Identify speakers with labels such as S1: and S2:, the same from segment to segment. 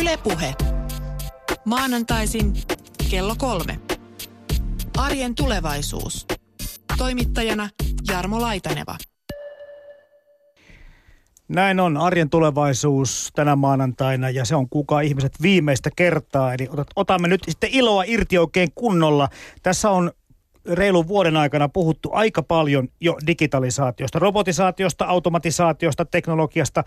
S1: Ylepuhe. Maanantaisin kello kolme. Arjen tulevaisuus. Toimittajana Jarmo Laitaneva.
S2: Näin on arjen tulevaisuus tänä maanantaina ja se on kuka ihmiset viimeistä kertaa. Eli otamme nyt sitten iloa irti oikein kunnolla. Tässä on reilun vuoden aikana puhuttu aika paljon jo digitalisaatiosta, robotisaatiosta, automatisaatiosta, teknologiasta.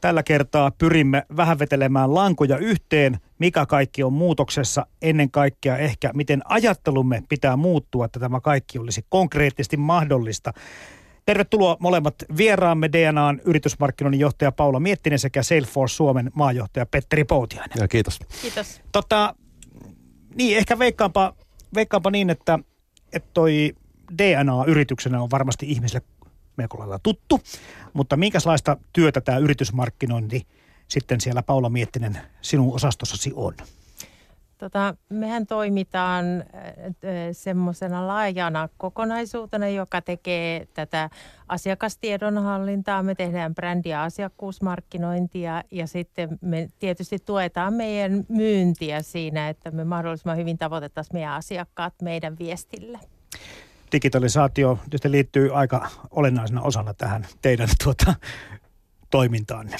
S2: Tällä kertaa pyrimme vähän vetelemään lankoja yhteen, mikä kaikki on muutoksessa, ennen kaikkea ehkä miten ajattelumme pitää muuttua, että tämä kaikki olisi konkreettisesti mahdollista. Tervetuloa molemmat vieraamme DNAn yritysmarkkinoinnin johtaja Paula Miettinen sekä Salesforce Suomen maajohtaja Petteri Poutiainen.
S3: Ja kiitos.
S4: Kiitos.
S2: Tota, niin, ehkä veikkaanpa, veikkaanpa niin, että, että toi DNA-yrityksenä on varmasti ihmisille melko lailla tuttu, mutta minkälaista työtä tämä yritysmarkkinointi sitten siellä Paula Miettinen sinun osastossasi on?
S4: Tota, mehän toimitaan semmoisena laajana kokonaisuutena, joka tekee tätä asiakastiedonhallintaa. Me tehdään brändi- ja asiakkuusmarkkinointia ja sitten me tietysti tuetaan meidän myyntiä siinä, että me mahdollisimman hyvin tavoitettaisiin meidän asiakkaat meidän viestille
S2: digitalisaatio tietysti liittyy aika olennaisena osana tähän teidän tuota, toimintaanne.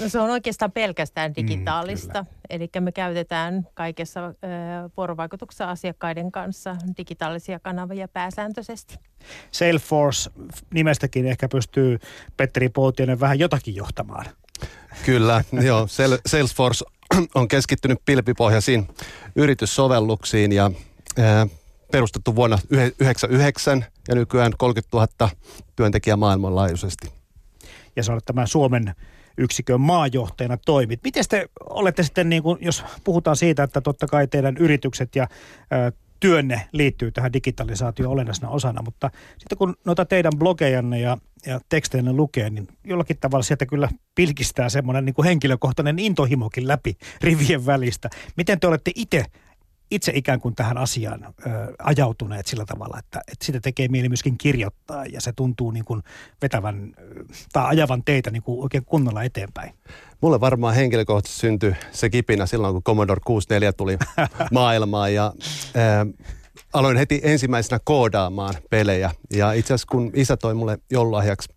S4: No se on oikeastaan pelkästään mm, digitaalista. Mm, Eli me käytetään kaikessa ö, vuorovaikutuksessa asiakkaiden kanssa digitaalisia kanavia pääsääntöisesti.
S2: Salesforce nimestäkin ehkä pystyy Petteri Poutiainen vähän jotakin johtamaan.
S3: Kyllä, joo. Salesforce on keskittynyt pilvipohjaisiin yrityssovelluksiin ja perustettu vuonna 1999 ja nykyään 30 000 työntekijää maailmanlaajuisesti.
S2: Ja sä olet tämän Suomen yksikön maajohtajana toimit. Miten te olette sitten, niin kuin, jos puhutaan siitä, että totta kai teidän yritykset ja ö, työnne liittyy tähän digitalisaatioon olennaisena osana, mutta sitten kun noita teidän blogejanne ja, ja tekstejänne lukee, niin jollakin tavalla sieltä kyllä pilkistää semmoinen niin kuin henkilökohtainen intohimokin läpi rivien välistä. Miten te olette itse itse ikään kuin tähän asiaan ö, ajautuneet sillä tavalla, että, että sitä tekee mieli myöskin kirjoittaa ja se tuntuu niin kuin vetävän tai ajavan teitä niin kuin oikein kunnolla eteenpäin.
S3: Mulle varmaan henkilökohtaisesti syntyi se kipinä silloin, kun Commodore 64 tuli maailmaan ja ö, aloin heti ensimmäisenä koodaamaan pelejä. Ja itse asiassa kun isä toi mulle joululahjaksi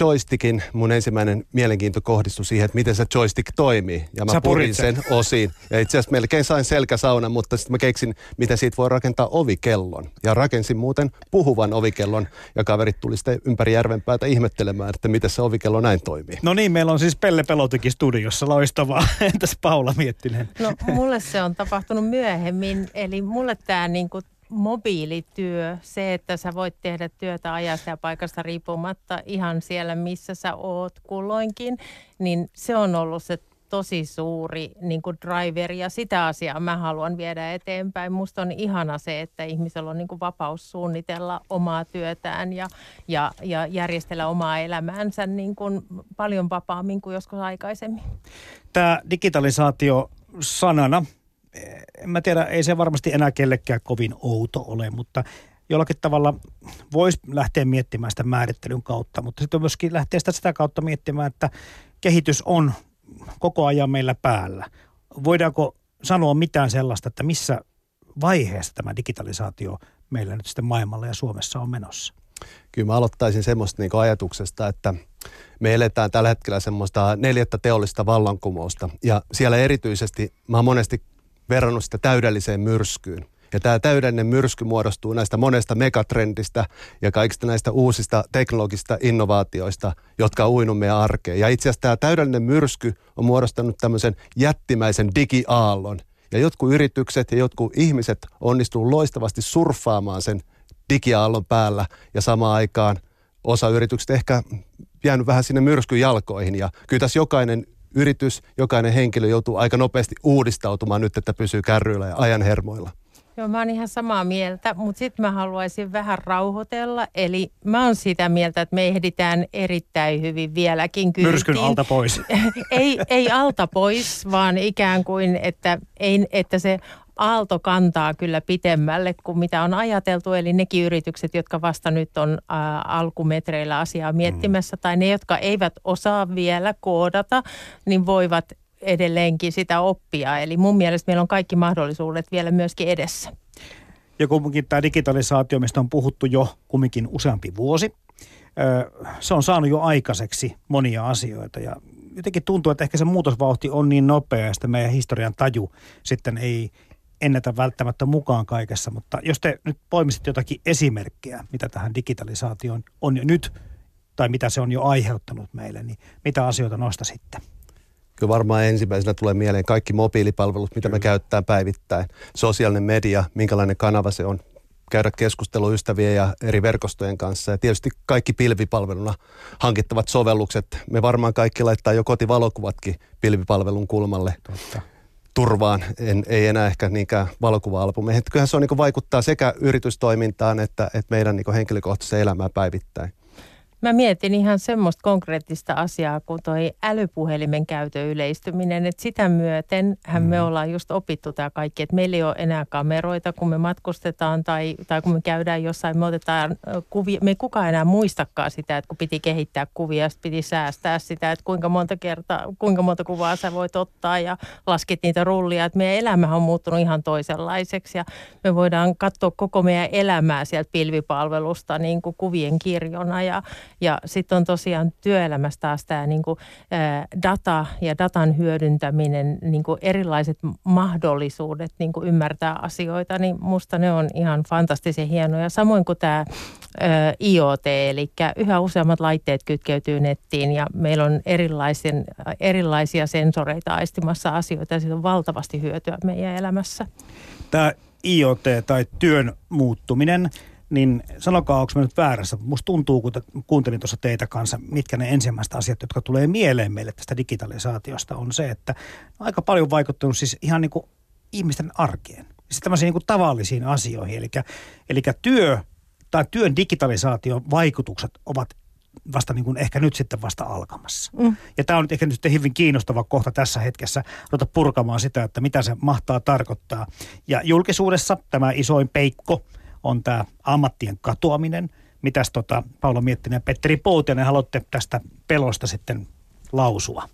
S3: joystickin mun ensimmäinen mielenkiinto kohdistui siihen, että miten se joystick toimii. Ja mä Sä purin sen osiin. Ja itse asiassa melkein sain selkäsaunan, mutta sitten mä keksin, miten siitä voi rakentaa ovikellon. Ja rakensin muuten puhuvan ovikellon, ja kaverit tuli sitten ympäri järvenpäätä ihmettelemään, että miten se ovikello näin toimii.
S2: No niin, meillä on siis Pelle Pelotikin studiossa, loistavaa. Entäs Paula Miettinen?
S4: No mulle se on tapahtunut myöhemmin, eli mulle tämä niinku mobiilityö, se, että sä voit tehdä työtä ajasta ja paikasta riippumatta ihan siellä, missä sä oot kulloinkin, niin se on ollut se tosi suuri niin kuin driver ja sitä asiaa mä haluan viedä eteenpäin. Musta on ihana se, että ihmisellä on niin kuin vapaus suunnitella omaa työtään ja, ja, ja järjestellä omaa elämäänsä niin kuin paljon vapaammin kuin joskus aikaisemmin.
S2: Tämä digitalisaatio sanana en mä tiedä, ei se varmasti enää kellekään kovin outo ole, mutta jollakin tavalla voisi lähteä miettimään sitä määrittelyn kautta, mutta sitten myöskin lähteä sitä, sitä kautta miettimään, että kehitys on koko ajan meillä päällä. Voidaanko sanoa mitään sellaista, että missä vaiheessa tämä digitalisaatio meillä nyt sitten maailmalla ja Suomessa on menossa?
S3: Kyllä mä aloittaisin semmoista niin ajatuksesta, että me eletään tällä hetkellä semmoista neljättä teollista vallankumousta. Ja siellä erityisesti mä oon monesti verrannut sitä täydelliseen myrskyyn. Ja tämä täydellinen myrsky muodostuu näistä monesta megatrendistä ja kaikista näistä uusista teknologisista innovaatioista, jotka on uinut meidän arkeen. Ja itse asiassa tämä täydellinen myrsky on muodostanut tämmöisen jättimäisen digiaallon. Ja jotkut yritykset ja jotkut ihmiset onnistuu loistavasti surffaamaan sen digiaallon päällä ja samaan aikaan osa yrityksistä ehkä jäänyt vähän sinne myrskyn jalkoihin. Ja kyllä tässä jokainen yritys, jokainen henkilö joutuu aika nopeasti uudistautumaan nyt, että pysyy kärryillä ja ajan hermoilla.
S4: Joo, mä oon ihan samaa mieltä, mutta sitten mä haluaisin vähän rauhoitella. Eli mä oon sitä mieltä, että me ehditään erittäin hyvin vieläkin kyytiin.
S2: Myrskyn alta pois.
S4: ei, ei alta pois, vaan ikään kuin, että, ei, että se aalto kantaa kyllä pitemmälle kuin mitä on ajateltu. Eli nekin yritykset, jotka vasta nyt on ä, alkumetreillä asiaa miettimässä, mm. tai ne, jotka eivät osaa vielä koodata, niin voivat edelleenkin sitä oppia. Eli mun mielestä meillä on kaikki mahdollisuudet vielä myöskin edessä.
S2: Ja kumminkin tämä digitalisaatio, mistä on puhuttu jo kumminkin useampi vuosi, se on saanut jo aikaiseksi monia asioita ja jotenkin tuntuu, että ehkä se muutosvauhti on niin nopea, että meidän historian taju sitten ei ennätä välttämättä mukaan kaikessa. Mutta jos te nyt poimisit jotakin esimerkkejä, mitä tähän digitalisaatioon on jo nyt, tai mitä se on jo aiheuttanut meille, niin mitä asioita nosta sitten?
S3: Kyllä varmaan ensimmäisenä tulee mieleen kaikki mobiilipalvelut, mitä Kyllä. me käyttää päivittäin. Sosiaalinen media, minkälainen kanava se on, käydä keskustelua ystävien ja eri verkostojen kanssa. Ja tietysti kaikki pilvipalveluna hankittavat sovellukset. Me varmaan kaikki laittaa jo kotivalokuvatkin pilvipalvelun kulmalle. Totta turvaan, en, ei enää ehkä niinkään valokuva-albumeihin. Kyllähän se on, niin vaikuttaa sekä yritystoimintaan että, että meidän niin henkilökohtaiseen elämään päivittäin.
S4: Mä mietin ihan semmoista konkreettista asiaa kuin toi älypuhelimen käytön yleistyminen, että sitä myöten hän me mm. ollaan just opittu tämä kaikki, että meillä ei ole enää kameroita, kun me matkustetaan tai, tai kun me käydään jossain, me otetaan kuvia, me ei kukaan enää muistakaan sitä, että kun piti kehittää kuvia, sitten piti säästää sitä, että kuinka monta kertaa, kuinka monta kuvaa sä voit ottaa ja laskit niitä rullia, että meidän elämä on muuttunut ihan toisenlaiseksi ja me voidaan katsoa koko meidän elämää sieltä pilvipalvelusta niin kuin kuvien kirjona ja ja sitten on tosiaan työelämässä taas tämä niin data ja datan hyödyntäminen, niin erilaiset mahdollisuudet niin ymmärtää asioita, niin musta ne on ihan fantastisen hienoja. Samoin kuin tämä IoT, eli yhä useammat laitteet kytkeytyy nettiin ja meillä on erilaisen, erilaisia sensoreita aistimassa asioita ja siitä on valtavasti hyötyä meidän elämässä.
S2: Tämä IoT tai työn muuttuminen – niin sanokaa, onko nyt väärässä. Musta tuntuu, kun kuuntelin tuossa teitä kanssa, mitkä ne ensimmäiset asiat, jotka tulee mieleen meille tästä digitalisaatiosta, on se, että aika paljon vaikuttanut siis ihan niin kuin ihmisten arkeen. Siis tämmöisiin niin kuin tavallisiin asioihin. Eli, eli työ tai työn digitalisaation vaikutukset ovat vasta niin kuin ehkä nyt sitten vasta alkamassa. Mm. Ja tämä on nyt ehkä nyt hyvin kiinnostava kohta tässä hetkessä ruveta purkamaan sitä, että mitä se mahtaa tarkoittaa. Ja julkisuudessa tämä isoin peikko – on tämä ammattien katoaminen. Mitäs tota, Paulo Miettinen ja Petteri Poutinen haluatte tästä pelosta sitten lausua?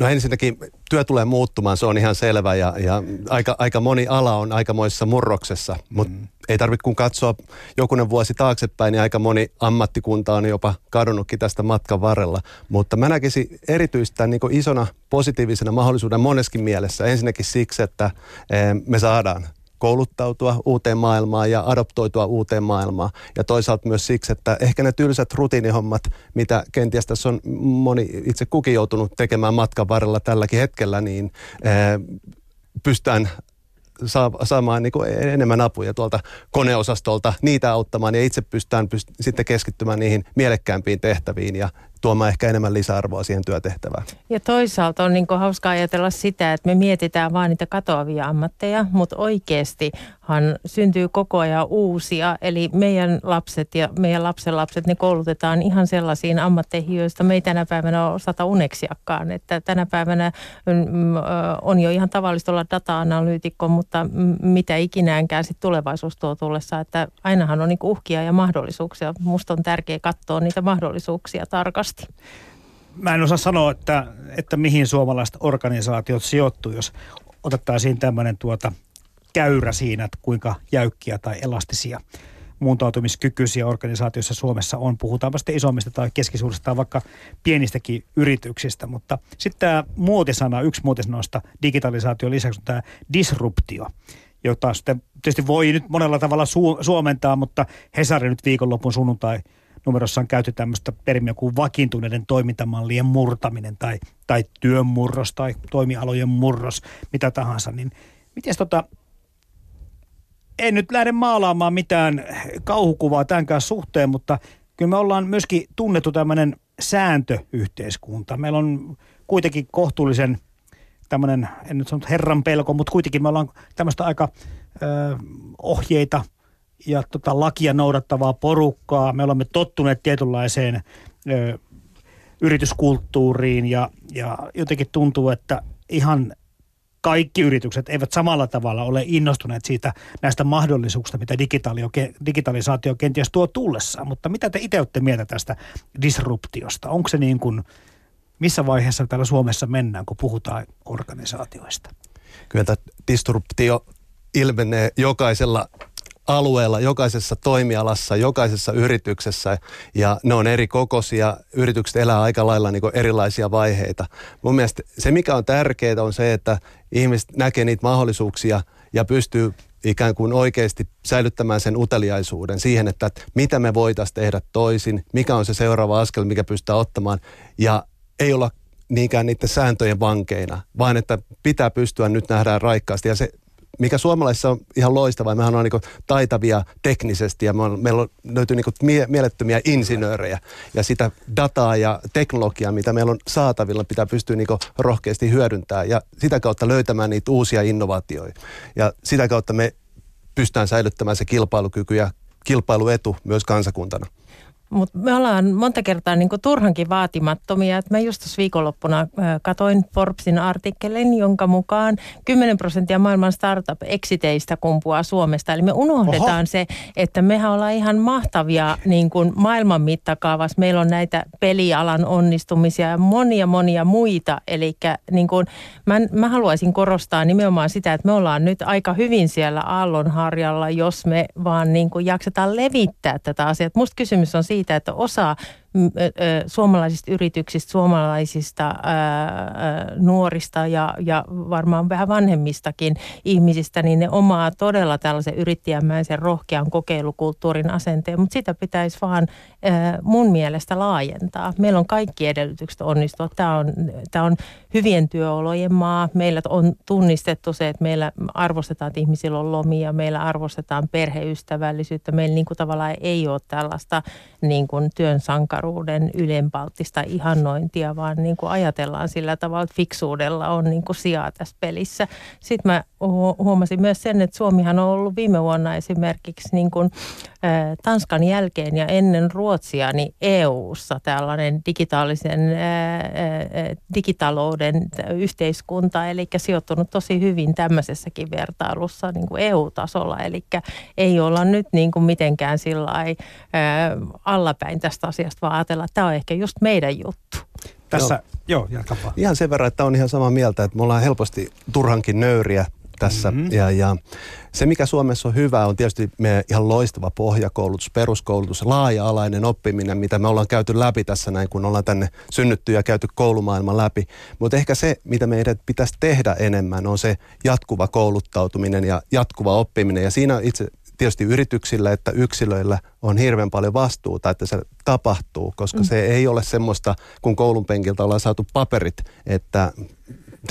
S3: No ensinnäkin työ tulee muuttumaan, se on ihan selvä ja, ja aika, aika moni ala on aikamoisessa murroksessa, mutta mm. ei tarvitse kun katsoa jokunen vuosi taaksepäin, niin aika moni ammattikunta on jopa kadonnutkin tästä matkan varrella. Mutta mä näkisin erityistä niin isona positiivisena mahdollisuuden moneskin mielessä. Ensinnäkin siksi, että eh, me saadaan kouluttautua uuteen maailmaan ja adoptoitua uuteen maailmaan. Ja toisaalta myös siksi, että ehkä ne tylsät rutiinihommat, mitä kenties tässä on moni itse kukin joutunut tekemään matkan varrella tälläkin hetkellä, niin pystytään saamaan niin kuin enemmän apuja tuolta koneosastolta, niitä auttamaan ja itse pystytään pyst- sitten keskittymään niihin mielekkäämpiin tehtäviin ja tuomaan ehkä enemmän lisäarvoa siihen työtehtävään.
S4: Ja toisaalta on niin hauskaa ajatella sitä, että me mietitään vain niitä katoavia ammatteja, mutta oikeastihan syntyy koko ajan uusia. Eli meidän lapset ja meidän lapsenlapset, ne koulutetaan ihan sellaisiin ammatteihin, joista me ei tänä päivänä osata uneksiakaan. Että tänä päivänä mm, on jo ihan tavallista olla data-analyytikko, mutta mitä ikinäänkään sitten tulevaisuus tuo tullessa, että ainahan on niin uhkia ja mahdollisuuksia. Musta on tärkeää katsoa niitä mahdollisuuksia tarkasti asti?
S2: Mä en osaa sanoa, että, että mihin suomalaiset organisaatiot sijoittuu, jos otettaisiin tämmöinen tuota käyrä siinä, että kuinka jäykkiä tai elastisia muuntautumiskykyisiä organisaatioissa Suomessa on. Puhutaan sitten isommista tai keskisuurista tai vaikka pienistäkin yrityksistä. Mutta sitten tämä muotisana, yksi muotisanoista digitalisaation lisäksi on tämä disruptio, jota sitten tietysti voi nyt monella tavalla su- suomentaa, mutta Hesari nyt viikonlopun sunnuntai – numerossa on käyty tämmöistä perimiä kuin vakiintuneiden toimintamallien murtaminen tai, tai työn murros tai toimialojen murros, mitä tahansa, niin miten tota, en nyt lähde maalaamaan mitään kauhukuvaa tämänkään suhteen, mutta kyllä me ollaan myöskin tunnettu tämmöinen sääntöyhteiskunta. Meillä on kuitenkin kohtuullisen tämmöinen, en nyt sanonut herran pelko, mutta kuitenkin me ollaan tämmöistä aika ö, ohjeita – ja tota, lakia noudattavaa porukkaa. Me olemme tottuneet tietynlaiseen ö, yrityskulttuuriin ja, ja jotenkin tuntuu, että ihan kaikki yritykset eivät samalla tavalla ole innostuneet siitä näistä mahdollisuuksista, mitä digitalisaatio kenties tuo tullessaan. Mutta mitä te itse olette mieltä tästä disruptiosta? Onko se niin kuin missä vaiheessa täällä Suomessa mennään, kun puhutaan organisaatioista?
S3: Kyllä tämä disruptio ilmenee jokaisella alueella, jokaisessa toimialassa, jokaisessa yrityksessä ja ne on eri kokoisia. Yritykset elää aika lailla niin erilaisia vaiheita. Mun mielestä se, mikä on tärkeää, on se, että ihmiset näkee niitä mahdollisuuksia ja pystyy ikään kuin oikeasti säilyttämään sen uteliaisuuden siihen, että mitä me voitaisiin tehdä toisin, mikä on se seuraava askel, mikä pystytään ottamaan ja ei olla niinkään niiden sääntöjen vankeina, vaan että pitää pystyä nyt nähdään raikkaasti. Ja se mikä suomalaisissa on ihan loistavaa, mehän on niin taitavia teknisesti ja me on, meillä on, löytyy niin mie- mielettömiä insinöörejä ja sitä dataa ja teknologiaa, mitä meillä on saatavilla, pitää pystyä niin rohkeasti hyödyntämään ja sitä kautta löytämään niitä uusia innovaatioita. Ja sitä kautta me pystytään säilyttämään se kilpailukyky ja kilpailuetu myös kansakuntana.
S4: Mutta me ollaan monta kertaa niin turhankin vaatimattomia. Et mä just tuossa viikonloppuna katoin Forbesin artikkelin, jonka mukaan 10 prosenttia maailman startup-eksiteistä kumpuaa Suomesta. Eli me unohdetaan Oho. se, että mehän ollaan ihan mahtavia niin kuin maailman mittakaavassa. Meillä on näitä pelialan onnistumisia ja monia monia muita. Eli niin kuin, mä, mä haluaisin korostaa nimenomaan sitä, että me ollaan nyt aika hyvin siellä aallonharjalla, jos me vaan niin kuin jaksetaan levittää tätä asiaa. Musta kysymys on siitä, siitä, että osa suomalaisista yrityksistä, suomalaisista nuorista ja, ja varmaan vähän vanhemmistakin ihmisistä, niin ne omaa todella tällaisen yrittäjämäisen rohkean kokeilukulttuurin asenteen, mutta sitä pitäisi vaan mun mielestä laajentaa. Meillä on kaikki edellytykset onnistua. Tämä on, tämä on hyvien työolojen maa. Meillä on tunnistettu se, että meillä arvostetaan, että ihmisillä on lomia, meillä arvostetaan perheystävällisyyttä. Meillä niin kuin tavallaan ei ole tällaista niin kuin työn sankaruutta nuoruuden ylenpalttista ihannointia, vaan niin kuin ajatellaan sillä tavalla, että fiksuudella on niin kuin sijaa tässä pelissä. Sitten mä huomasin myös sen, että Suomihan on ollut viime vuonna esimerkiksi niin kuin, Tanskan jälkeen ja ennen Ruotsia niin EU-ssa tällainen digitaalisen digitalouden yhteiskunta, eli sijoittunut tosi hyvin tämmöisessäkin vertailussa niin kuin EU-tasolla, eli ei olla nyt niin kuin mitenkään sillä allapäin tästä asiasta, vaan ajatella, että tämä on ehkä just meidän juttu.
S2: Tässä, joo, joo vaan.
S3: Ihan sen verran, että on ihan samaa mieltä, että me ollaan helposti turhankin nöyriä tässä. Mm-hmm. Ja, ja se, mikä Suomessa on hyvä, on tietysti meidän ihan loistava pohjakoulutus, peruskoulutus, laaja-alainen oppiminen, mitä me ollaan käyty läpi tässä näin, kun ollaan tänne synnytty ja käyty koulumaailman läpi. Mutta ehkä se, mitä meidän pitäisi tehdä enemmän, on se jatkuva kouluttautuminen ja jatkuva oppiminen. Ja siinä itse tietysti yrityksillä että yksilöillä on hirveän paljon vastuuta, että se tapahtuu, koska mm. se ei ole semmoista, kun koulun penkiltä ollaan saatu paperit, että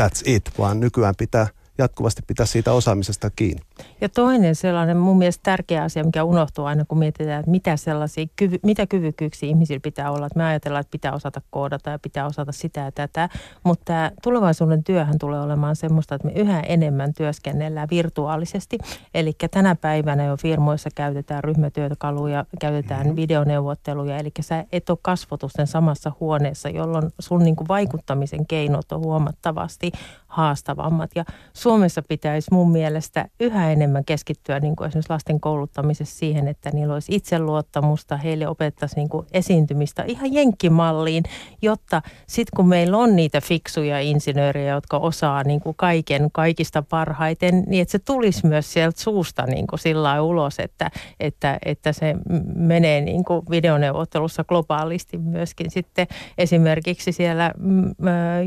S3: that's it, vaan nykyään pitää – jatkuvasti pitää siitä osaamisesta kiinni.
S4: Ja toinen sellainen mun mielestä tärkeä asia, mikä unohtuu aina, kun mietitään, että mitä, sellaisia, kyvy, mitä kyvykkyyksiä ihmisillä pitää olla. Että me ajatellaan, että pitää osata koodata ja pitää osata sitä ja tätä, mutta tämä tulevaisuuden työhän tulee olemaan semmoista, että me yhä enemmän työskennellään virtuaalisesti. Eli tänä päivänä jo firmoissa käytetään ryhmätyökaluja, käytetään mm-hmm. videoneuvotteluja, eli sä et ole kasvotusten samassa huoneessa, jolloin sun niin kuin vaikuttamisen keinot on huomattavasti haastavammat. Ja Suomessa pitäisi mun mielestä yhä enemmän keskittyä niin kuin esimerkiksi lasten kouluttamisessa siihen, että niillä olisi itseluottamusta, heille opettaisiin niin kuin esiintymistä ihan jenkkimalliin, jotta sitten kun meillä on niitä fiksuja insinöörejä, jotka osaa niin kuin kaiken kaikista parhaiten, niin että se tulisi myös sieltä suusta niin kuin sillä ulos, että, että, että se menee niin kuin videoneuvottelussa globaalisti myöskin sitten esimerkiksi siellä mm,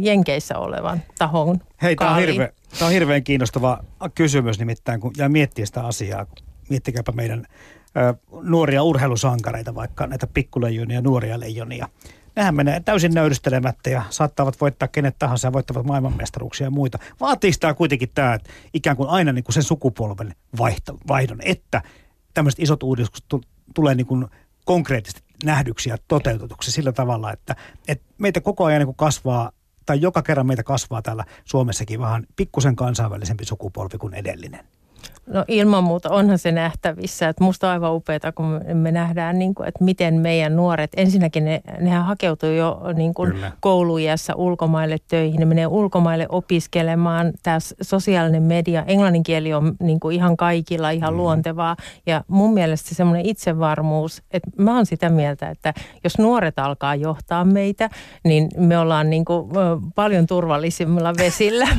S4: Jenkeissä olevan tahon
S2: Hei, tämä on, hirve, tämä on hirveän kiinnostava kysymys nimittäin, kun ja miettiä sitä asiaa. Miettikääpä meidän ö, nuoria urheilusankareita, vaikka näitä pikkuleijonia ja nuoria leijonia. Nehän menee täysin nöyristelemättä ja saattavat voittaa kenet tahansa ja voittavat maailmanmestaruuksia ja muita. Vaatii sitä kuitenkin tämä, että ikään kuin aina niin kuin sen sukupolven vaihto, vaihdon, että tämmöiset isot uudistukset tulee niin kuin konkreettisesti nähdyksi ja toteutetuksi sillä tavalla, että, että meitä koko ajan niin kasvaa tai joka kerran meitä kasvaa täällä Suomessakin vähän pikkusen kansainvälisempi sukupolvi kuin edellinen.
S4: No ilman muuta onhan se nähtävissä. Että musta on aivan upeaa, kun me nähdään, niin kuin, että miten meidän nuoret, ensinnäkin ne, nehän hakeutuu jo niin kuin kouluiässä ulkomaille töihin. Ne menee ulkomaille opiskelemaan. Tämä sosiaalinen media, englannin kieli on niin kuin ihan kaikilla ihan mm. luontevaa. Ja mun mielestä semmoinen itsevarmuus, että mä oon sitä mieltä, että jos nuoret alkaa johtaa meitä, niin me ollaan niin kuin paljon turvallisimmilla vesillä.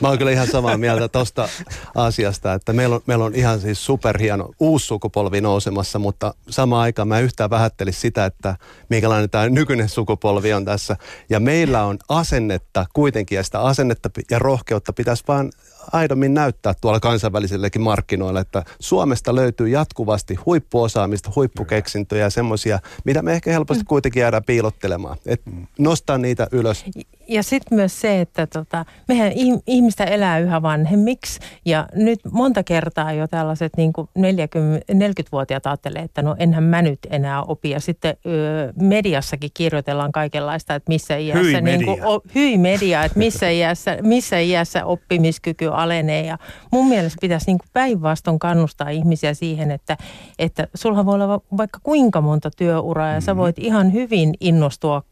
S3: Mä oon kyllä ihan samaa mieltä tuosta asiasta, että meillä on, meillä on ihan siis superhieno uusi sukupolvi nousemassa, mutta samaan aikaan mä yhtään vähättelisi sitä, että minkälainen tämä nykyinen sukupolvi on tässä. Ja meillä on asennetta kuitenkin, ja sitä asennetta ja rohkeutta pitäisi vaan aidommin näyttää tuolla kansainvälisellekin markkinoilla, että Suomesta löytyy jatkuvasti huippuosaamista, huippukeksintöjä ja semmoisia, mitä me ehkä helposti mm. kuitenkin jäädään piilottelemaan. Et nostaa niitä ylös.
S4: Ja sitten myös se, että tota, mehän ihmistä elää yhä vanhemmiksi ja nyt monta kertaa jo tällaiset niin 40, 40-vuotiaat ajattelee, että no enhän mä nyt enää opi. Ja sitten ö, mediassakin kirjoitellaan kaikenlaista, että missä iässä, hyi
S2: niin
S4: kuin, o, hyi media, että missä iässä, missä iässä oppimiskyky alenee. Ja mun mielestä pitäisi niin päinvastoin kannustaa ihmisiä siihen, että, että sulla voi olla vaikka kuinka monta työuraa ja mm-hmm. sä voit ihan hyvin innostua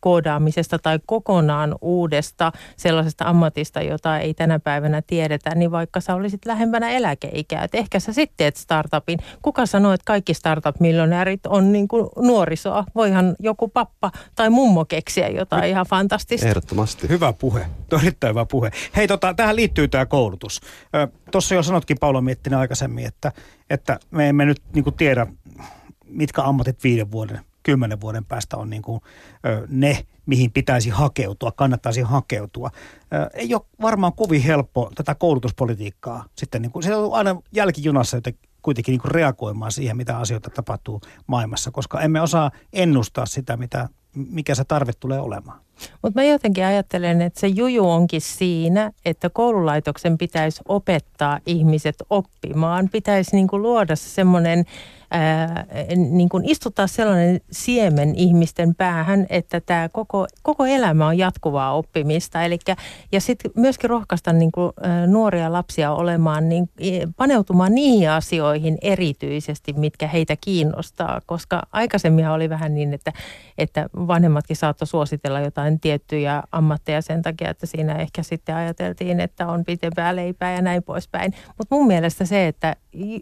S4: koodaamisesta tai kokonaan uudesta sellaisesta ammatista, jota ei tänä päivänä tiedetä, niin vaikka sä olisit lähempänä eläkeikää, että ehkä sä sitten teet startupin. Kuka sanoo, että kaikki startup-miljonäärit on niin kuin nuorisoa? Voihan joku pappa tai mummo keksiä jotain ihan fantastista.
S3: Ehdottomasti.
S2: Hyvä puhe. Erittäin hyvä puhe. Hei, tota, tähän liittyy tämä koulutus. Tuossa jo sanotkin Paula Miettinen aikaisemmin, että, että me emme nyt niin tiedä, mitkä ammatit viiden vuoden kymmenen vuoden päästä on niin kuin, ne, mihin pitäisi hakeutua, kannattaisi hakeutua. Ei ole varmaan kovin helppo tätä koulutuspolitiikkaa sitten, niin kuin, se on aina jälkijunassa joten kuitenkin niin reagoimaan siihen, mitä asioita tapahtuu maailmassa, koska emme osaa ennustaa sitä, mitä, mikä se tarve tulee olemaan.
S4: Mutta mä jotenkin ajattelen, että se juju onkin siinä, että koululaitoksen pitäisi opettaa ihmiset oppimaan. Pitäisi niinku luoda semmoinen ää, niin kuin istuttaa sellainen siemen ihmisten päähän, että tämä koko, koko elämä on jatkuvaa oppimista. Elikkä, ja sitten myöskin rohkaista niin kuin, ä, nuoria lapsia olemaan, niin, paneutumaan niihin asioihin erityisesti, mitkä heitä kiinnostaa. Koska aikaisemmin oli vähän niin, että, että vanhemmatkin saattoi suositella jotain tiettyjä ammatteja sen takia, että siinä ehkä sitten ajateltiin, että on pitempää leipää ja näin poispäin. Mutta mun mielestä se, että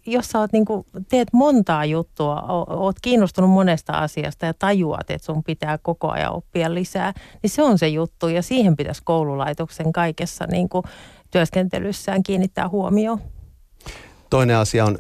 S4: jos sä oot niin kuin, teet monta montaa juttua, oot kiinnostunut monesta asiasta ja tajuat, että sun pitää koko ajan oppia lisää, niin se on se juttu ja siihen pitäisi koululaitoksen kaikessa niin kuin työskentelyssään kiinnittää huomioon.
S3: Toinen asia on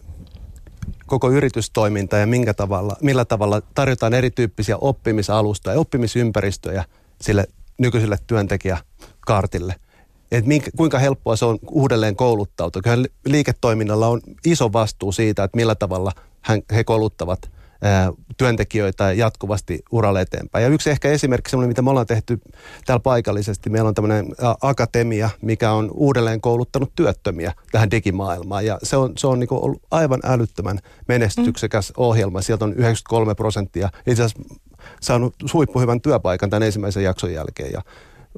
S3: koko yritystoiminta ja minkä tavalla, millä tavalla tarjotaan erityyppisiä oppimisalustoja ja oppimisympäristöjä sille nykyiselle työntekijäkartille – että minkä, kuinka helppoa se on uudelleen kouluttautua. Kyllä liiketoiminnalla on iso vastuu siitä, että millä tavalla hän, he kouluttavat ää, työntekijöitä jatkuvasti uralle eteenpäin. Ja yksi ehkä esimerkki semmoinen, mitä me ollaan tehty täällä paikallisesti, meillä on tämmöinen akatemia, mikä on uudelleen kouluttanut työttömiä tähän digimaailmaan. Ja se on, se on niin ollut aivan älyttömän menestyksekäs mm. ohjelma. Sieltä on 93 prosenttia itse asiassa saanut huippuhyvän työpaikan tämän ensimmäisen jakson jälkeen. Ja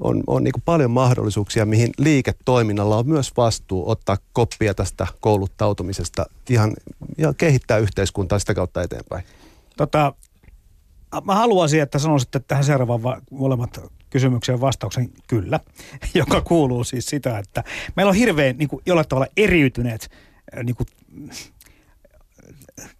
S3: on, on niin paljon mahdollisuuksia, mihin liiketoiminnalla on myös vastuu ottaa koppia tästä kouluttautumisesta ihan, ja kehittää yhteiskuntaa sitä kautta eteenpäin.
S2: Tota, mä haluaisin, että sanoisitte tähän seuraavaan va- molemmat kysymykseen vastauksen kyllä, joka kuuluu siis sitä, että meillä on hirveän niin kuin, jollain tavalla eriytyneet niin kuin,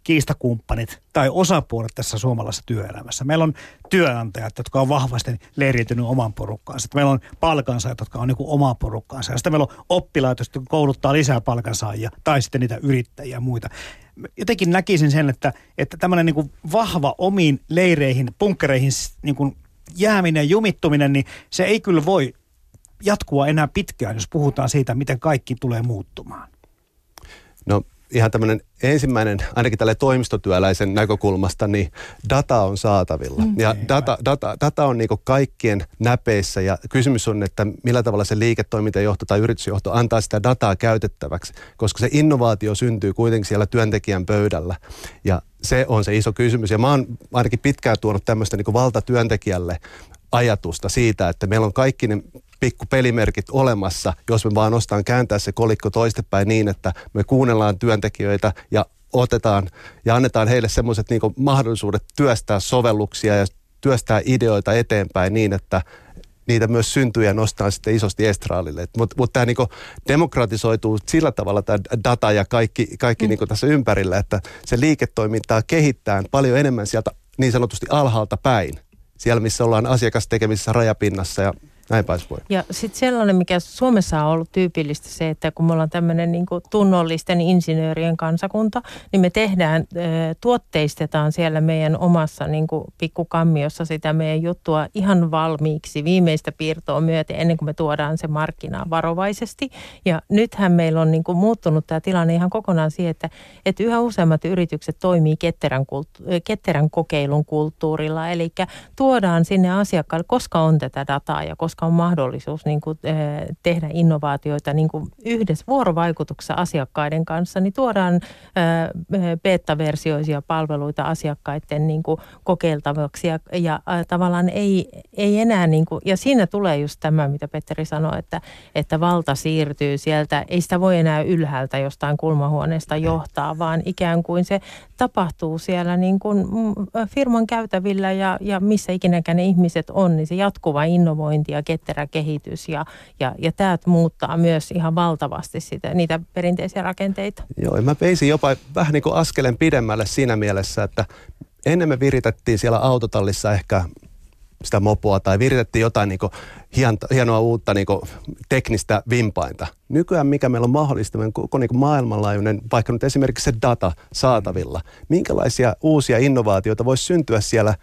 S2: kiistakumppanit tai osapuolet tässä suomalaisessa työelämässä. Meillä on työnantajat, jotka on vahvasti leiriytynyt oman porukkaansa. Sitten meillä on palkansaajat, jotka on niin oma porukkaansa. Ja sitten meillä on oppilaitokset, jotka kouluttaa lisää palkansaajia tai sitten niitä yrittäjiä ja muita. Jotenkin näkisin sen, että, että tämmöinen niin vahva omiin leireihin, punkkereihin niin kuin jääminen, jumittuminen, niin se ei kyllä voi jatkua enää pitkään, jos puhutaan siitä, miten kaikki tulee muuttumaan.
S3: No ihan tämmöinen ensimmäinen, ainakin tälle toimistotyöläisen näkökulmasta, niin data on saatavilla. Mm. Ja data, data, data on niin kaikkien näpeissä ja kysymys on, että millä tavalla se liiketoimintajohto tai yritysjohto antaa sitä dataa käytettäväksi, koska se innovaatio syntyy kuitenkin siellä työntekijän pöydällä. Ja se on se iso kysymys. Ja mä oon ainakin pitkään tuonut tämmöistä niin valtatyöntekijälle ajatusta siitä, että meillä on kaikki ne pikku pelimerkit olemassa, jos me vaan ostaan kääntää se kolikko toistepäin niin, että me kuunnellaan työntekijöitä ja otetaan ja annetaan heille semmoiset niin mahdollisuudet työstää sovelluksia ja työstää ideoita eteenpäin niin, että niitä myös syntyy ja nostaa sitten isosti estraalille. Mutta mut tämä niinku demokratisoituu sillä tavalla tämä data ja kaikki, kaikki mm. niinku tässä ympärillä, että se liiketoimintaa kehittää paljon enemmän sieltä niin sanotusti alhaalta päin. Siellä, missä ollaan asiakastekemisissä rajapinnassa ja näin poispäin.
S4: Ja sitten sellainen, mikä Suomessa on ollut tyypillistä se, että kun me ollaan tämmöinen niin tunnollisten insinöörien kansakunta, niin me tehdään, tuotteistetaan siellä meidän omassa niin pikkukammiossa sitä meidän juttua ihan valmiiksi viimeistä piirtoa myöten ennen kuin me tuodaan se markkinaan varovaisesti. Ja nythän meillä on niin muuttunut tämä tilanne ihan kokonaan siihen, että, että yhä useammat yritykset toimii ketterän, kulttu- ketterän kokeilun kulttuurilla, eli tuodaan sinne asiakkaalle, koska on tätä dataa ja koska koska on mahdollisuus niin kuin, eh, tehdä innovaatioita niin kuin yhdessä vuorovaikutuksessa asiakkaiden kanssa, niin tuodaan eh, beta-versioisia palveluita asiakkaiden niin kuin kokeiltavaksi ja, ja tavallaan ei, ei enää, niin kuin, ja siinä tulee just tämä, mitä Petteri sanoi, että, että valta siirtyy sieltä, ei sitä voi enää ylhäältä jostain kulmahuoneesta johtaa, vaan ikään kuin se tapahtuu siellä niin kuin mm, firman käytävillä ja, ja missä ikinäkään ne ihmiset on, niin se jatkuva innovointi ja ketterä kehitys ja, ja, ja tämä muuttaa myös ihan valtavasti sitä, niitä perinteisiä rakenteita.
S3: Joo, mä veisin jopa vähän niin kuin askeleen pidemmälle siinä mielessä, että ennen me viritettiin siellä autotallissa ehkä sitä mopoa tai viritettiin jotain niin kuin hienoa uutta niin kuin teknistä vimpainta. Nykyään mikä meillä on mahdollista, meidän koko niin kuin maailmanlaajuinen, vaikka nyt esimerkiksi se data saatavilla, minkälaisia uusia innovaatioita voisi syntyä siellä